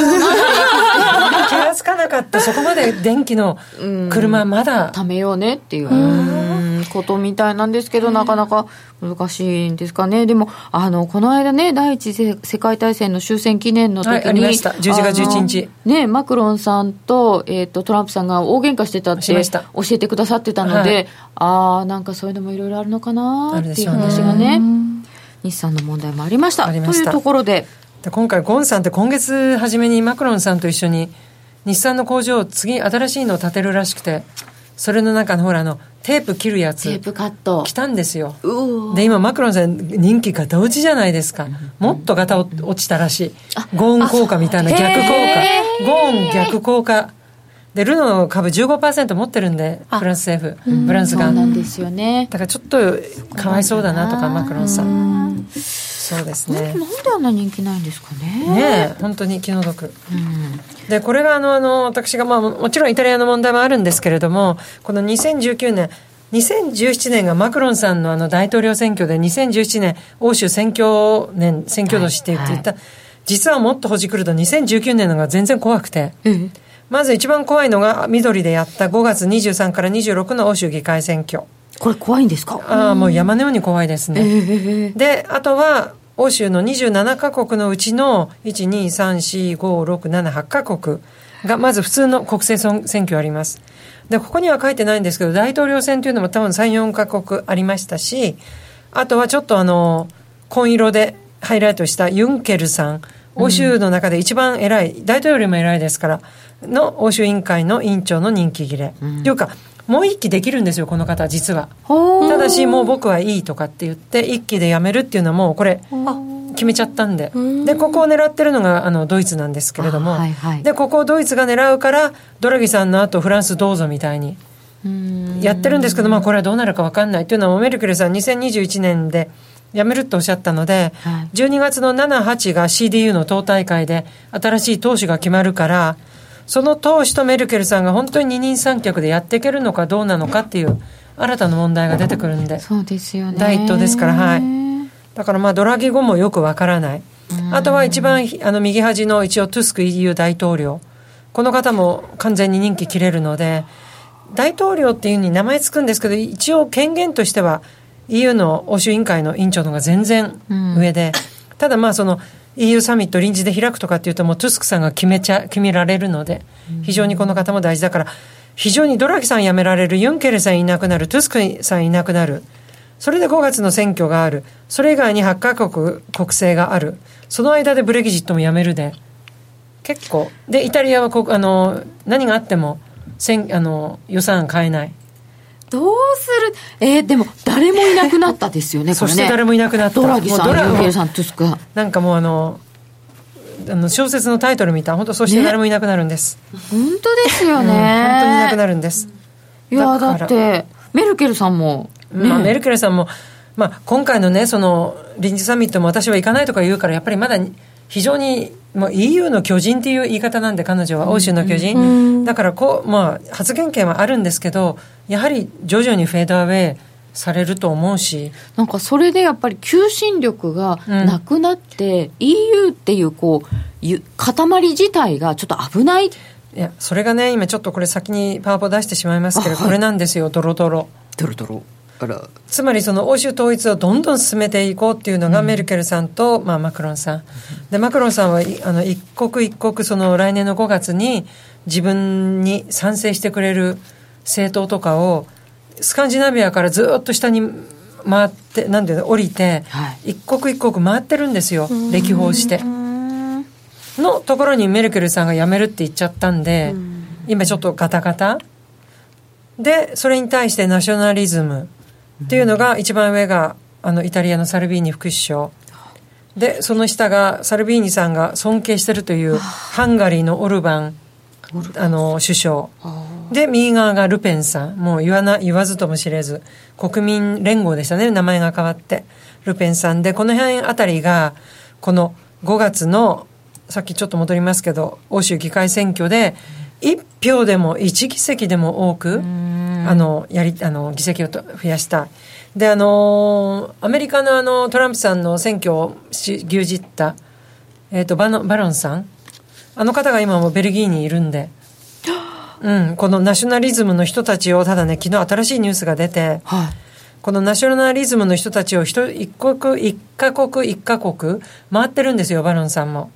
気がつかなかった。そこまで電気の車まだ。貯めようねっていう。うんことみたいなんですけどなかなか難しいんですかね。でもあのこの間ね第一次世界大戦の終戦記念の時に、はいありました。11月11日。ねマクロンさんと,、えー、とトランプさんが大喧嘩してたって教えてくださってたので、はい。ああなんかそういうのもいろいろあるのかなあっていう話がね日産の問題もありました。した。というところで。で今回ゴンさんって今月初めにマクロンさんと一緒に日産の工場を次新しいのを建てるらしくてそれの中のほらあのテープ切るやつ。テープカット。来たんですよ。で今マクロンさん人気が同時じゃないですか。もっとガタ落ちたらしい。ゴーン効果みたいな逆効果。ゴーン逆効果でルノー株15%持ってるんでフランス政府。フランスが。なんですよね。だからちょっとかわいそうだなとかマクロンさん。そうですね。なんであんな人気ないんですかね。ねえ本当に気の毒。うん。でこれがあのあの私が、まあ、もちろんイタリアの問題もあるんですけれどもこの2019年2017年がマクロンさんのあの大統領選挙で2017年欧州選挙年選挙年って言って言った、実はもっとほじくると2019年のが全然怖くて。ええまず一番怖いのが緑でやった5月23から26の欧州議会選挙。これ怖いんですか？ああもう山のように怖いですね、ええであとは欧州の27カ国のうちの1234567カ国がまず普通の国政選挙あります。でここには書いてないんですけど大統領選というのも多分34カ国ありましたしあとはちょっとあの紺色でハイライトしたユンケルさん欧州の中で一番偉い、大統領よりも偉いですからの欧州委員会の委員長の任期切れ、というかもう一期できるんですよこの方実は。ただしもう僕はいいとかって言って一期で辞めるっていうのはもうこれ決めちゃったんで。でここを狙ってるのがあのドイツなんですけれども、あはいはい。でここをドイツが狙うからドラギさんの後フランスどうぞみたいにうん。やってるんですけど、まあ、これはどうなるか分かんないっていうのはメルケルさん2021年で辞めるっておっしゃったので、はい12月の7、8が CDU の党大会で新しい党首が決まるからその党首とメルケルさんが本当に二人三脚でやっていけるのかどうなのかっていう新たな問題が出てくるんでそうですよね第一党ですからはいだからまあドラギ後もよくわからない。あとは一番あの右端の一応トゥスク EU 大統領。この方も完全に任期切れるので、大統領っていうふうに名前つくんですけど、一応権限としては EU の欧州委員会の委員長の方が全然上で、ただまあその EU サミット臨時で開くとかっていうともうトゥスクさんが決めちゃ、決められるので、非常にこの方も大事だから、非常にドラギさん辞められる、ユンケルさんいなくなる、トゥスクさんいなくなる。それで5月の選挙がある。それ以外に8カ国国政がある。その間でブレギジットもやめるで。結構。で、イタリアはこあの何があってもせんあの予算変えない。どうする？えーでも誰もいなくなったですよねね そして誰もいなくなった。ドラギさんユンケルさんトゥスクなんかもうあの、あの小説のタイトル見た本当そして誰もいなくなるんです。本当ですよね、うん本当にいなくなるんです。いやだってメルケルさんも、ねまあ、メルケルさんも、まあ、今回のね、その臨時サミットも私は行かないとか言うから、やっぱりまだ非常に、もう EU の巨人っていう言い方なんで、彼女は欧州の巨人。だからこう、まあ、発言権はあるんですけど、やはり徐々にフェードアウェイされると思うし、なんかそれでやっぱり求心力がなくなって、EU っていうこうゆ塊自体がちょっと危ない。いや、それがね、今ちょっとこれ先にパワポ出してしまいますけど、あはい。これなんですよ、ドロドロ。ドロドロ。あら。つまりその欧州統一をどんどん進めていこうっていうのがメルケルさんと、まあ、マクロンさん。でマクロンさんはいあの一刻一刻その来年の5月に自分に賛成してくれる政党とかをスカンジナビアからずっと下に回ってなんていうの降りて、は一刻一刻回ってるんですよ歴訪して。のところにメルケルさんが辞めるって言っちゃったんで、今ちょっとガタガタ。でそれに対してナショナリズムっていうのが一番上があのイタリアのサルビーニ副首相。でその下がサルビーニさんが尊敬してるというハンガリーのオルバンあの首相で右側がルペンさん。もう言わな言わずとも知れず。国民連合でしたね。名前が変わって。ルペンさん。でこの辺あたりがこの5月のさっきちょっと戻りますけど欧州議会選挙で1票でも1議席でも多くあのやりあの議席をと増やしたい。であのアメリカのあのトランプさんの選挙をし牛耳った、えー、とバノバロンさん。あの方が今もベルギーにいるんで、うん、このナショナリズムの人たちをただね昨日新しいニュースが出てはい。このナショナリズムの人たちを一一国一カ国一カ国回ってるんですよバロンさんも。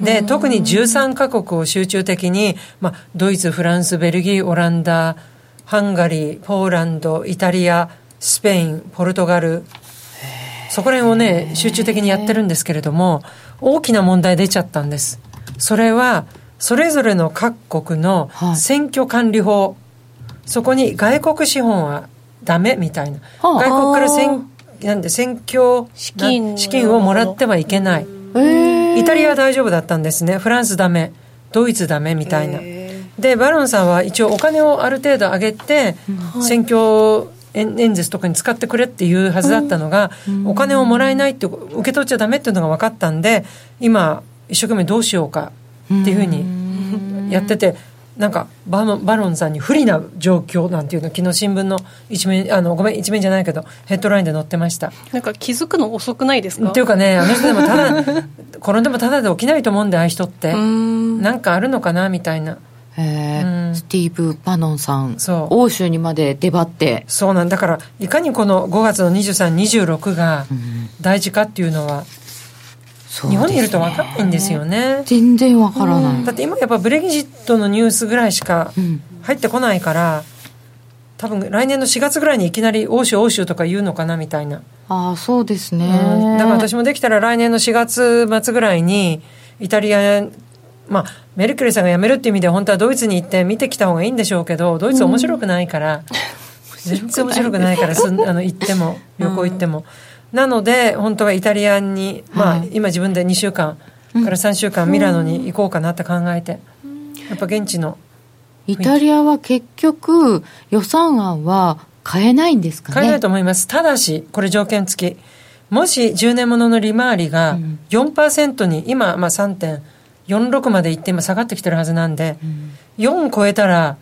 で特に13カ国を集中的に、まあ、ドイツフランスベルギーオランダハンガリーポーランドイタリアスペインポルトガル。そこら辺をね集中的にやってるんですけれども大きな問題出ちゃったんです。それはそれぞれの各国のはい。選挙管理法、そこに外国資本はダメみたいな、はあ。外国から選なんで選挙資金な資金をもらってはいけない。えー、イタリアは大丈夫だったんですね。フランスダメ。ドイツダメみたいな。でバロンさんは一応お金をある程度上げて、選挙演演説とかに使ってくれっていうはずだったのが、お金をもらえないって受け取っちゃダメっていうのが分かったんで今一生懸命どうしようかっていうふうにやっててなんかバロンバロンさんに不利な状況なんていうの昨日新聞の一面あのごめん一面じゃないけどヘッドラインで載ってました。なんか気づくの遅くないですか？っていうかねあの人でもただ転んでもただで起きないと思うんでああいう人って。ん。なんかあるのかなみたいな。えー。うん。スティーブ・バノンさんそう。欧州にまで出張って。そうなんだからいかにこの5月の2326が大事かっていうのは日本にいると分かんないんですよね。全然わからない、だって今やっぱブレギジットのニュースぐらいしかうん。入ってこないから多分来年の4月ぐらいにいきなり欧州欧州とか言うのかなみたいな、ああそうですね、うん。だから私もできたら来年の4月末ぐらいにイタリアまあメルケルさんが辞めるっていう意味では本当はドイツに行って見てきた方がいいんでしょうけどドイツ面白くないから、全然面白くないからすんあの行っても旅行行っても、なので本当はイタリアに、まあはい。今自分で2週間から3週間ミラノに行こうかなって考えて、やっぱ現地のイタリアは結局予算案は変えないんですかね？変えないと思います、ただしこれ条件付き。もし10年ものの利回りがうん。4%に今、まあ、3.46までいって今下がってきてるはずなんで、4超えたら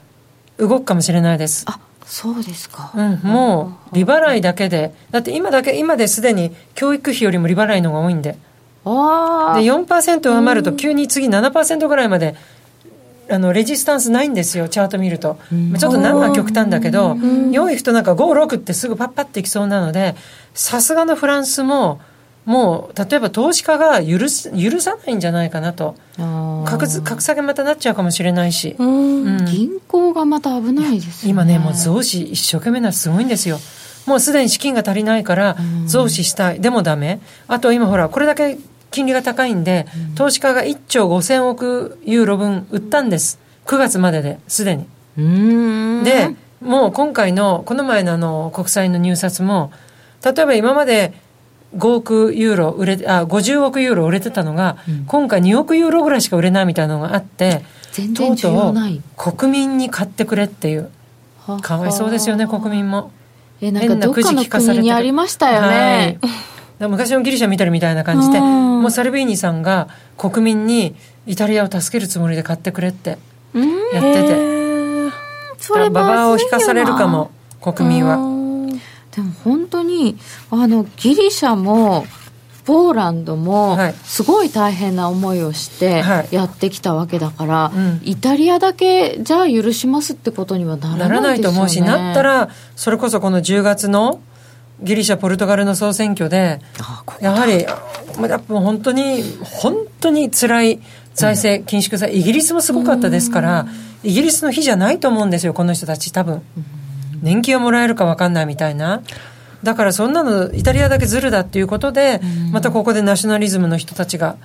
動くかもしれないです。あそうですか、うん、もう利払いだけで。だって今だけ今ですでに教育費よりも利払いの方が多いんで。ああで4%上回ると急に次7%ぐらいまであのレジスタンスないんですよチャート見ると、まあちょっと何が極端だけど4いくとなんか56ってすぐパッパっていきそうなのでさすがのフランスももう例えば投資家が許す許さないんじゃないかなと。格ず格下げまたなっちゃうかもしれないし、うん。うん。銀行がまた危ないですよね。今ねもう増資一生懸命なすごいんですよ。もうすでに資金が足りないから増資したい。でもダメ。あと今ほらこれだけ金利が高いんで、投資家が1兆5000億ユーロ分売ったんです。9月までですでに。うーん。でもう今回のこの前のあの国債の入札も例えば今まで5億ユーロ売れてあ50億ユーロ売れてたのが、今回2億ユーロぐらいしか売れないみたいなのがあってとうとう国民に買ってくれっていう。はかわいそうですよね国民も。えなんかどっかの国にありましたよね、はい。だから昔のギリシャ見てるみたいな感じでうん。もうサルビーニさんが国民にイタリアを助けるつもりで買ってくれってうん。やってて、それババアを引かされるかも国民はでも本当にあのギリシャもポーランドもはい。すごい大変な思いをしてはい。やってきたわけだから、うん。イタリアだけじゃあ許しますってことにはなならないねと思うしなったらそれこそこの10月のギリシャポルトガルの総選挙でやはりまあやっぱ本当に本当に辛い財政緊縮さイギリスもすごかったですからイギリスの日じゃないと思うんですよこの人たち多分年金はもらえるか分かんないみたいな。だからそんなのイタリアだけずるだっていうことでまたここでナショナリズムの人たちが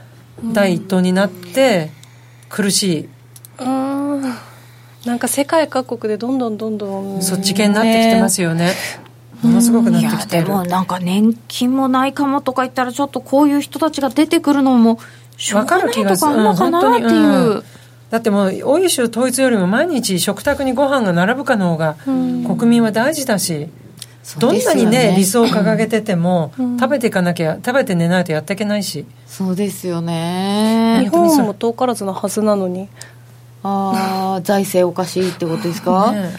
第一党になって苦しい。うんなんか世界各国でどんどんどんどんそっち系になってきてますよね。ものすごくなってきてる。でもなんか年金もないかもとか言ったらちょっとこういう人たちが出てくるのもしょうわかがないとかあるのかなっていう、だってもう欧州統一よりも毎日食卓にご飯が並ぶかの方が国民は大事だし、どんなにね理想を掲げてても、食べていかなきゃ食べて寝ないとやっていけないし。そうですよね。日本も遠からずのはずなのに。ああ財政おかしいってことですか、ね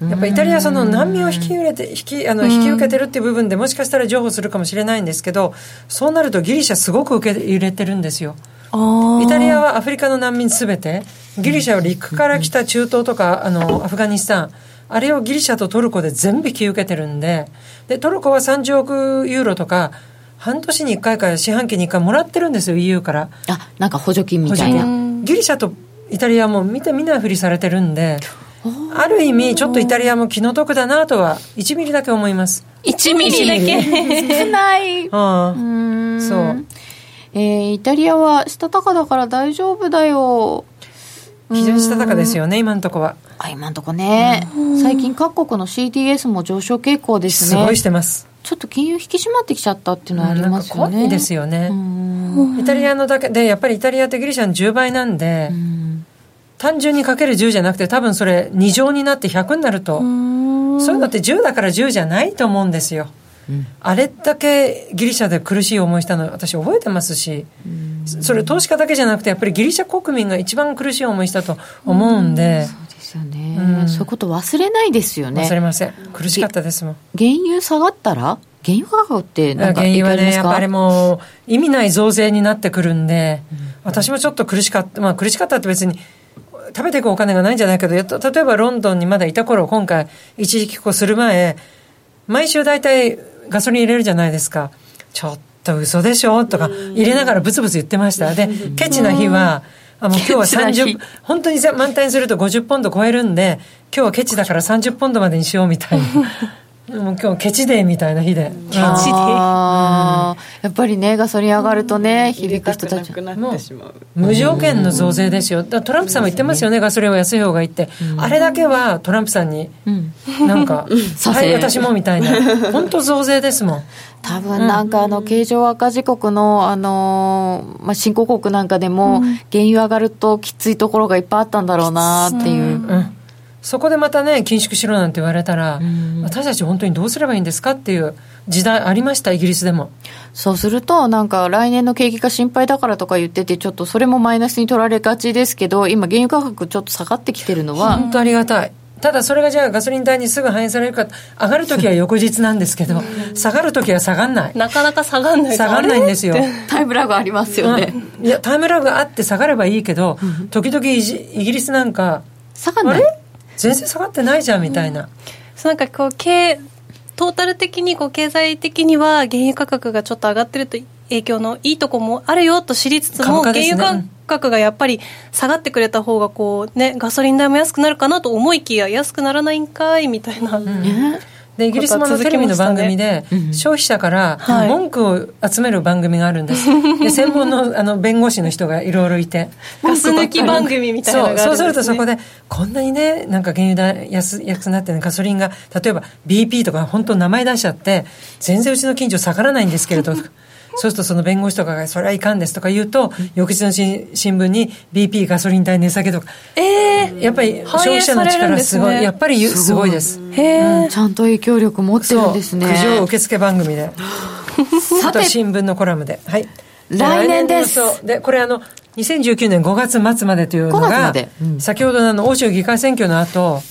やっぱイタリアはその難民を引き入れて引きあの引き受けてるっていう部分でもしかしたら譲歩するかもしれないんですけどそうなるとギリシャすごく受け入れてるんですよイタリアはアフリカの難民すべて。ギリシャは陸から来た中東とかあのアフガニスタン。あれをギリシャとトルコで全部引き受けてるんで。でトルコは30億ユーロとか半年に1回か四半期に1回もらってるんですよ EU から。あなんか補助金みたいな。ギリシャとイタリアはもう見て見ないふりされてるんである意味ちょっとイタリアも気の毒だなとは1ミリだけ思います。1ミリだけ。少ない。ああうん。そうえーイタリアはしたたかだから大丈夫だよ。非常にしたたかですよね今のとこは。あ今んとこね。最近各国の CDS も上昇傾向ですね。すごいしてます。ちょっと金融引き締まってきちゃったっていうのはありますよね。怖いですよね。イタリアのだけでやっぱりイタリアってギリシャの10倍なんで単純にかける10じゃなくて多分それ2乗になって100になると。そういうのって10だから10じゃないと思うんですよあれだけギリシャで苦しい思いしたの私覚えてますしそれ投資家だけじゃなくてやっぱりギリシャ国民が一番苦しい思いしたと思うんで。そうですよね、うん。そういうこと忘れないですよね。忘れません。苦しかったですもん。原油下がったら？原油価格ってなんか原油はね、やっぱりもう、意味ない増税になってくるんで、私もちょっと苦しかった、まあ苦しかったって別に、食べていくお金がないんじゃないけど、例えばロンドンにまだいた頃、今回、一時帰国する前、毎週大体ガソリン入れるじゃないですか。ちょっと嘘でしょ？とか、入れながらブツブツ言ってました。で、ケチな日は、あもう今日はケチな日30、本当に満タンにすると50ポンド超えるんで、今日はケチだから30ポンドまでにしようみたいな。もう今日ケチデーみたいな日で。あー。やっぱりねガソリン上がるとね響く人たち。無条件の増税ですよ。だからトランプさんも言ってますよね、ガソリンは安い方がいいって。あれだけはトランプさんに、なんか、させ。はい、私もみたいな。本当増税ですもん。多分なんかあの経常赤字国のあのーまあ新興国なんかでも原油上がるときついところがいっぱいあったんだろうなっていう。うん。そこでまたね、緊縮しろなんて言われたら、私たち本当にどうすればいいんですかっていう時代ありました、イギリスでも。そうするとなんか来年の景気が心配だからとか言っててちょっとそれもマイナスに取られがちですけど今原油価格ちょっと下がってきてるのは。本当ありがたい。ただそれがじゃあガソリン代にすぐ反映されるか、上がるときは翌日なんですけど、下がるときは下がんない。なかなか下がんない下がんないんですよ。タイムラグありますよね。うん。いや、タイムラグがあって下がればいいけど、時々イギリスなんか、下がんない全然下がってないじゃんみたいな。そうなんかこう経トータル的にこう経済的には原油価格がちょっと上がってると影響のいいとこもあるよと知りつつも、ね。油価格がやっぱり下がってくれた方がこうねガソリン代も安くなるかなと思いきや安くならないんかいみたいな、で、イギリスもあのテレビの番組で、消費者からはい。文句を集める番組があるんです。で、専門のあの弁護士の人がいろいろいて。ガス抜き番組みたいなね、そうするとそこで、こんなにね、なんか原油代安安くなってね、ガソリンが、例えば BP とか本当名前出しちゃって、全然うちの近所下がらないんですけれど、そうするとその弁護士とかが、それはいかんですとか言うと、翌日の新新聞に BP ガソリン代値下げとか。えやっぱり消費者の力すごい、ねやっぱりゆすごい。です。ー、へえ、ちゃんと影響力持ってるんですね。苦情受付番組で。さて。あと新聞のコラムで。はい。来年です。で、これあの、2019年5月末までというの5月まがで。うん、先ほどのあの欧州議会選挙の後、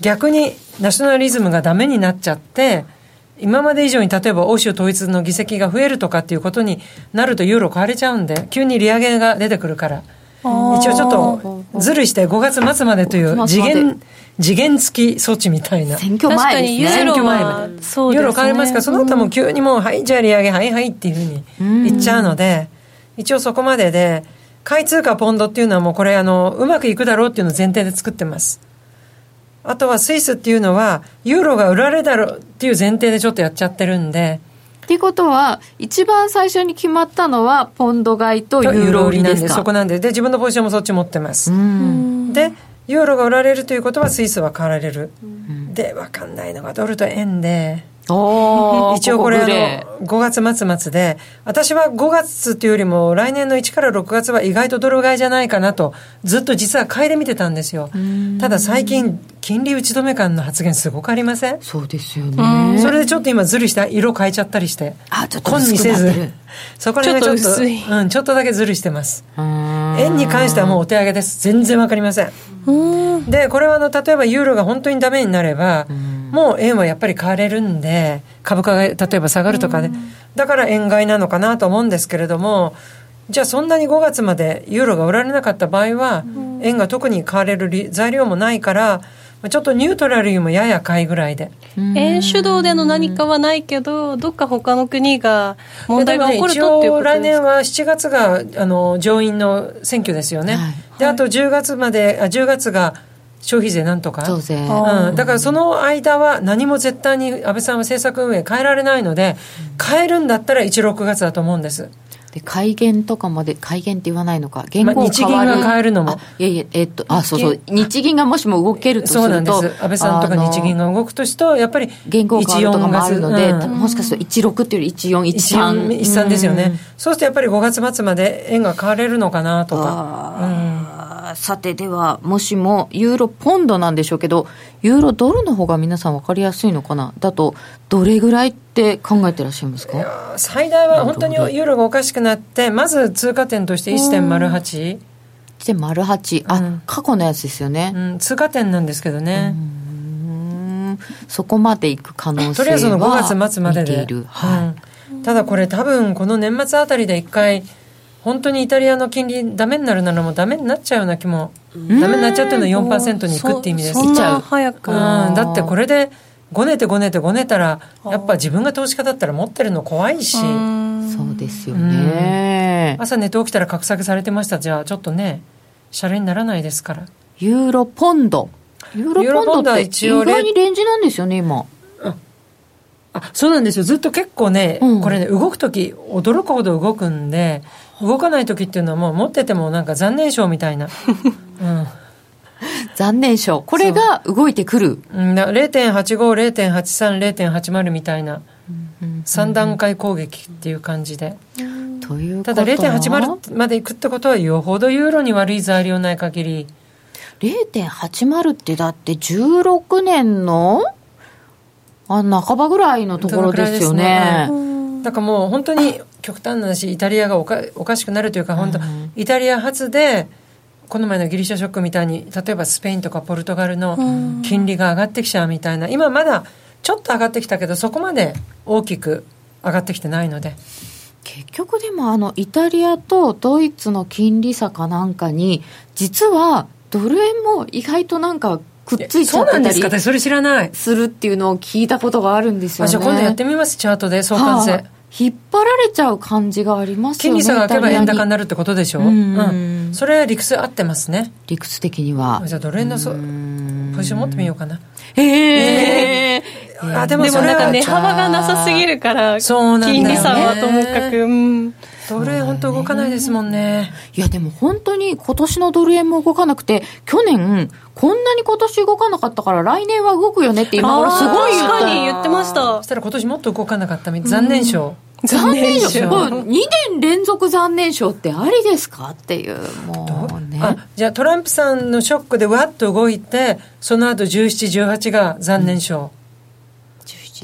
逆にナショナリズムがダメになっちゃって、今まで以上に例えば欧州統一の議席が増えるとかっていうことになるとユーロ買われちゃうんで、急に利上げが出てくるから、一応ちょっとずるいして5月末までという次元、次元付き措置みたいな。選挙確かにユ前で。すねまで。ね。ユーロ変わりますから、その後も急にもう、はい、じゃあ利上げ、はいはいっていうふうに言っちゃうので、一応そこまでで、買い通貨ポンドっていうのはもうこれ、あの、うまくいくだろうっていうのを前提で作ってます。あとはスイスっていうのは、ユーロが売られるだろうっていう前提でちょっとやっちゃってるんで、っていうことは一番最初に決まったのはポンド買いとユーロ売りなんで、ですかそこなんで、で、自分のポジションもそっち持ってます。うん。で、ユーロが売られるということはスイスは買われる。で、わかんないのがドルと円で、一応これあの5月末末で私は5月っていうよりも来年の1から6月は意外とドル買いじゃないかなとずっと実は買いで見てたんですよ。ただ最近金利打ち止め感の発言すごくありません？ーそうですよね。それでちょっと今ずるした色変えちゃったりしてあちょっと紺にせず。そこら辺がちょっとうん、ちょっとだけずるしてます。円に関してはもうお手上げです。全然わかりません。でこれはあの例えばユーロが本当にダメになればもう円はやっぱり買われるんで株価が例えば下がるとかね。だから円買いなのかなと思うんですけれどもじゃあそんなに5月までユーロが売られなかった場合は円が特に買われる理材料もないからまあちょっとニュートラルよりもやや買いぐらいで。円主導での何かはないけどどっか他の国が問題が起こるでとっていうもね一応来ことですか？年は7月があの上院の選挙ですよね、はい。であと10月まであ10月が消費税なんとか？うん、だからその間は何も絶対に安倍さんは政策運営変えられないので変えるんだったら1、6月だと思うんです。で改元とかまで改元って言わないのか？まあ日銀が変えるのも。あいやいやえっとあそうそう。日銀がもしも動けるとするとそうなんです。安倍さんとか日銀がが動くとしと、やっぱり元号変わるとかもあるので、うんもしかすると16っていうより1413 14、13ですよね。うん。そうするとやっぱり5月末まで円が買われるのかなとか。あーさてではもしもユーロポンドなんでしょうけどユーロドルの方が皆さん分かりやすいのかな？だとどれぐらいって考えてらっしゃいますか？最大は本当にユーロがおかしくなって、まず通過点として1.08。で丸8あ、うん。過去のやつですよね、うん、通過点なんですけどね。うん。そこまでいく可能性はとりあえずその5月末までで。見ている、はい。うん。ただこれ多分この年末あたりで一回本当にイタリアの金利ダメになるならもうダメになっちゃうような気もダメになっちゃうっていうのは4%にいくって意味です。そそんな早く。うん、だってこれでごねてごねてごねたらやっぱ自分が投資家だったら持ってるの怖いし。そうですよね、朝寝て起きたら格下げされてました。じゃあちょっとねシャレにならないですから。ユーロポンド。ユーロポンドって意一応レ外にレンジなんですよね今。あそうなんですよ。ずっと結構ね、うん。これね動く時驚くほど動くんで動かない時っていうのはもう持っててもなんか残念賞みたいな、うん。残念賞。これが動いてくる、うん、だ0.85、0.83、0.80みたいな。3段階攻撃っていう感じで。というただは？0.80までいくってことはよほどユーロに悪い材料ない限り、0.80ってだって16年の？あ半ばぐらいのところですよね。そのくらいですだからもう本当に極端な話、イタリアがおかおかしくなるというか、本当、イタリア発で、この前のギリシャショックみたいに、例えばスペインとかポルトガルの金利が上がってきちゃうみたいな、今まだちょっと上がってきたけど、そこまで大きく上がってきてないので。結局でもあのイタリアとドイツの金利差かなんかに実はドル円も意外となんかくっついちそうゃってたりなんですか私それ知らない。するっていうのを聞いたことがあるんですよねあじゃあ今度やってみます、チャートで相関性。はあ引っ張られちゃう感じがありますよね金利差が開けば円高になるるってことでしょ、うん。うん。それは理屈合ってますね。理屈的には。じゃあドル円のそポジション持ってみようかな。へえあでもでもなんか値幅がなさすぎるからそうなんだよね。金利差はともかく、うん、ドル円本当動かないですもんね。いやでも本当に今年のドル円も動かなくて去年こんなに今年動かなかったから来年は動くよねって今頃すごい言った。確かに言ってました。そしたら今年もっと動かなかったみ残念賞。残念賞。賞。これ2年連続残念賞ってありですかっていうもうね。あじゃあトランプさんのショックでわっと動いてその後1718が残念賞、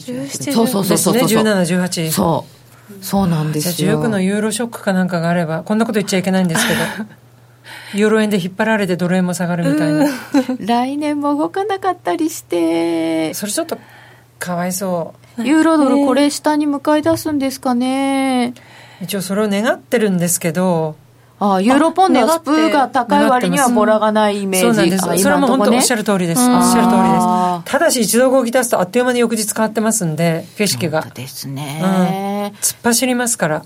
17そうそうそうそう。ですそう。ね1718そう。そうなんですじゃあよ19のユーロショックかなんかがあればこんなこと言っちゃいけないんですけど。ユーロ円で引っ張られてドル円も下がるみたいな。来年も動かなかったりして。それちょっとかわいそう。ユーロドルこれ下に向かい出すんですかね。一応それを願ってるんですけどあユーロポンドは願ってスプーが高い割にはボラがないイメージ。そうなんです。あそれも本当おっしゃるる通りです。おうん。っしゃる通りです。ただし一度動き出すとあっという間に翌日変わってますんで景色が。ですね、突っ走りますから。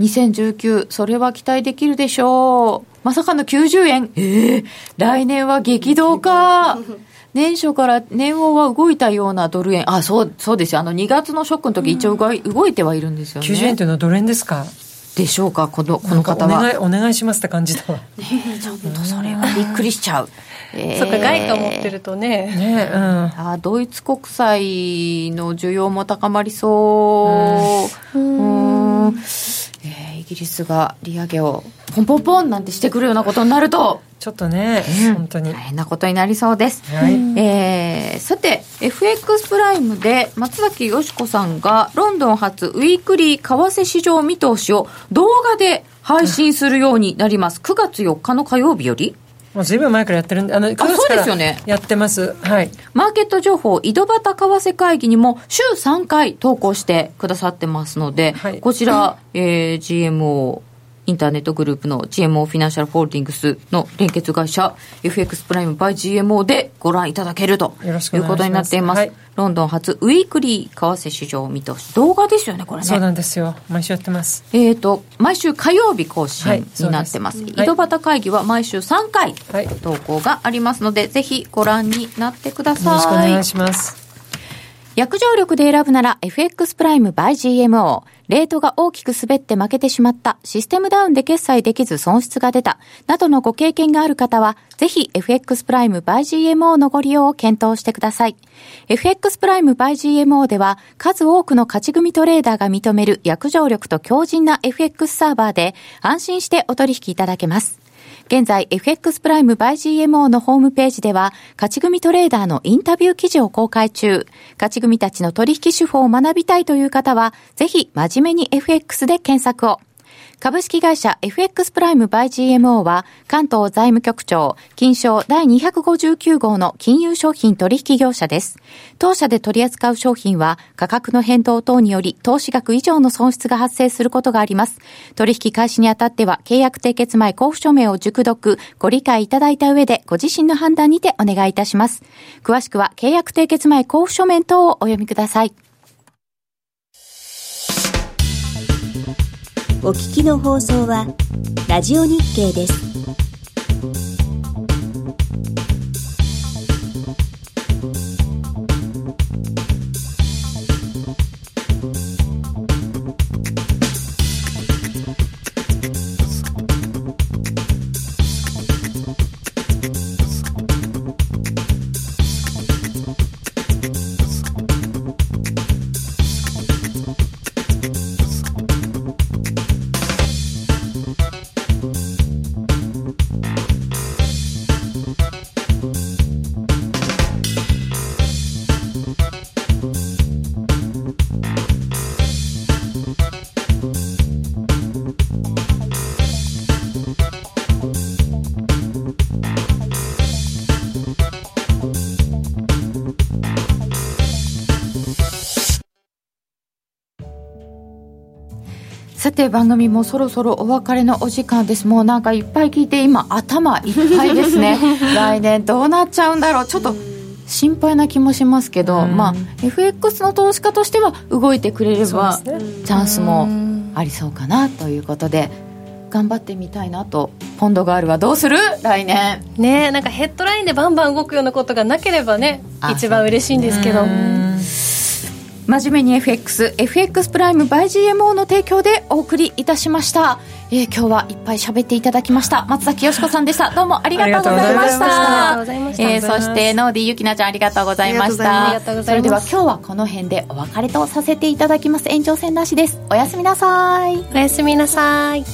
2019それは期待できるでしょう。まさかの90円。ええ来年は激動か。年初から年王は動いたようなドル円。あそうそうですよ。あの2月のショックの時一応動い,、動いてはいるんですよね。90円というのはドル円ですか？でしょうか？このこの方は。願いお願いしますって感じだわ。ちょっとそれはびっくりしちゃう。えー。そっか外貨持ってるとね。ねうん。あドイツ国債の需要も高まりそう。うーんえーイギリスが利上げをポンポンポンなんてしてくるようなことになると、ちょっとね、本当に。大変なことになりそうです。はい。えーさて、FX プライムで松崎よしこさんがロンドン発ウィークリー為替市場見通しを動画で配信するようになります。9月4日の火曜日よりもうずいぶん前からやってるんであの9月そうからですよね。やってます。はい。マーケット情報、井戸端為替会議にも週3回投稿してくださってますので、はい。こちら、えー GMO、インターネットグループの GMO フィナンシャルホールディングスの連結会社 FX プライム by GMO でご覧いただけるとよろしくお願いうことになっています。はいロンドン初ウィークリー為替市場見通し。動画ですよね、これね。そうなんですよ。毎週やってます。えー、と毎週火曜日更新はいになってます,、そうです。井戸端会議は毎週3回はい。投稿がありますので、ぜひご覧になってください。よろしくお願いします約定力で選ぶなら FX プライム by GMO。レートが大きく滑って負けてしまった、システムダウンで決済できず損失が出た、などのご経験がある方は、ぜひ FX プライム by GMO のご利用を検討してください。FX プライム by GMO では、数多くの勝ち組トレーダーが認める約定力と強靭な FX サーバーで、安心してお取引いただけます。現在、FX プライム by GMO のホームページでは、勝ち組トレーダーのインタビュー記事を公開中。勝ち組たちの取引手法を学びたいという方は、ぜひ真面目に FX で検索を。株式会社 FX プライム by GMO は関東財務局長金賞第259号の金融商品取引業者です。当社で取り扱う商品は価格の変動等により投資額以上の損失が発生することがあります。取引開始にあたっては契約締結前交付書面を熟読ご理解いただいた上でご自身の判断にてお願いいたします。詳しくは契約締結前交付書面等をお読みください。お聞きの放送はラジオ日経です。て番組もそろそろお別れのお時間です。もうなんかいっぱい聞いて今頭いっぱいですね。来年どうなっちゃうんだろう。ちょっと心配な気もしますけど、うん。まあ FX の投資家としては動いてくれれば、ね。チャンスもありそうかなということで頑張ってみたいなとポンドガールはどうする？来年。ねなんかヘッドラインでバンバン動くようなことがなければねあ一番嬉しいんですけど真面目に FX、FX プライム by GMO の提供でお送りいたしました。えー今日はいっぱい喋っていただきました。松崎よしこさんでした。どうもありがとうございましたた。ありがとうございましたえーそして、ノーディーゆきなちゃんありがとうございました。ありがとうございますそれでは今日はこの辺でお別れとさせていただきます。延長戦なしです。おやすみなさい。おやすみなさい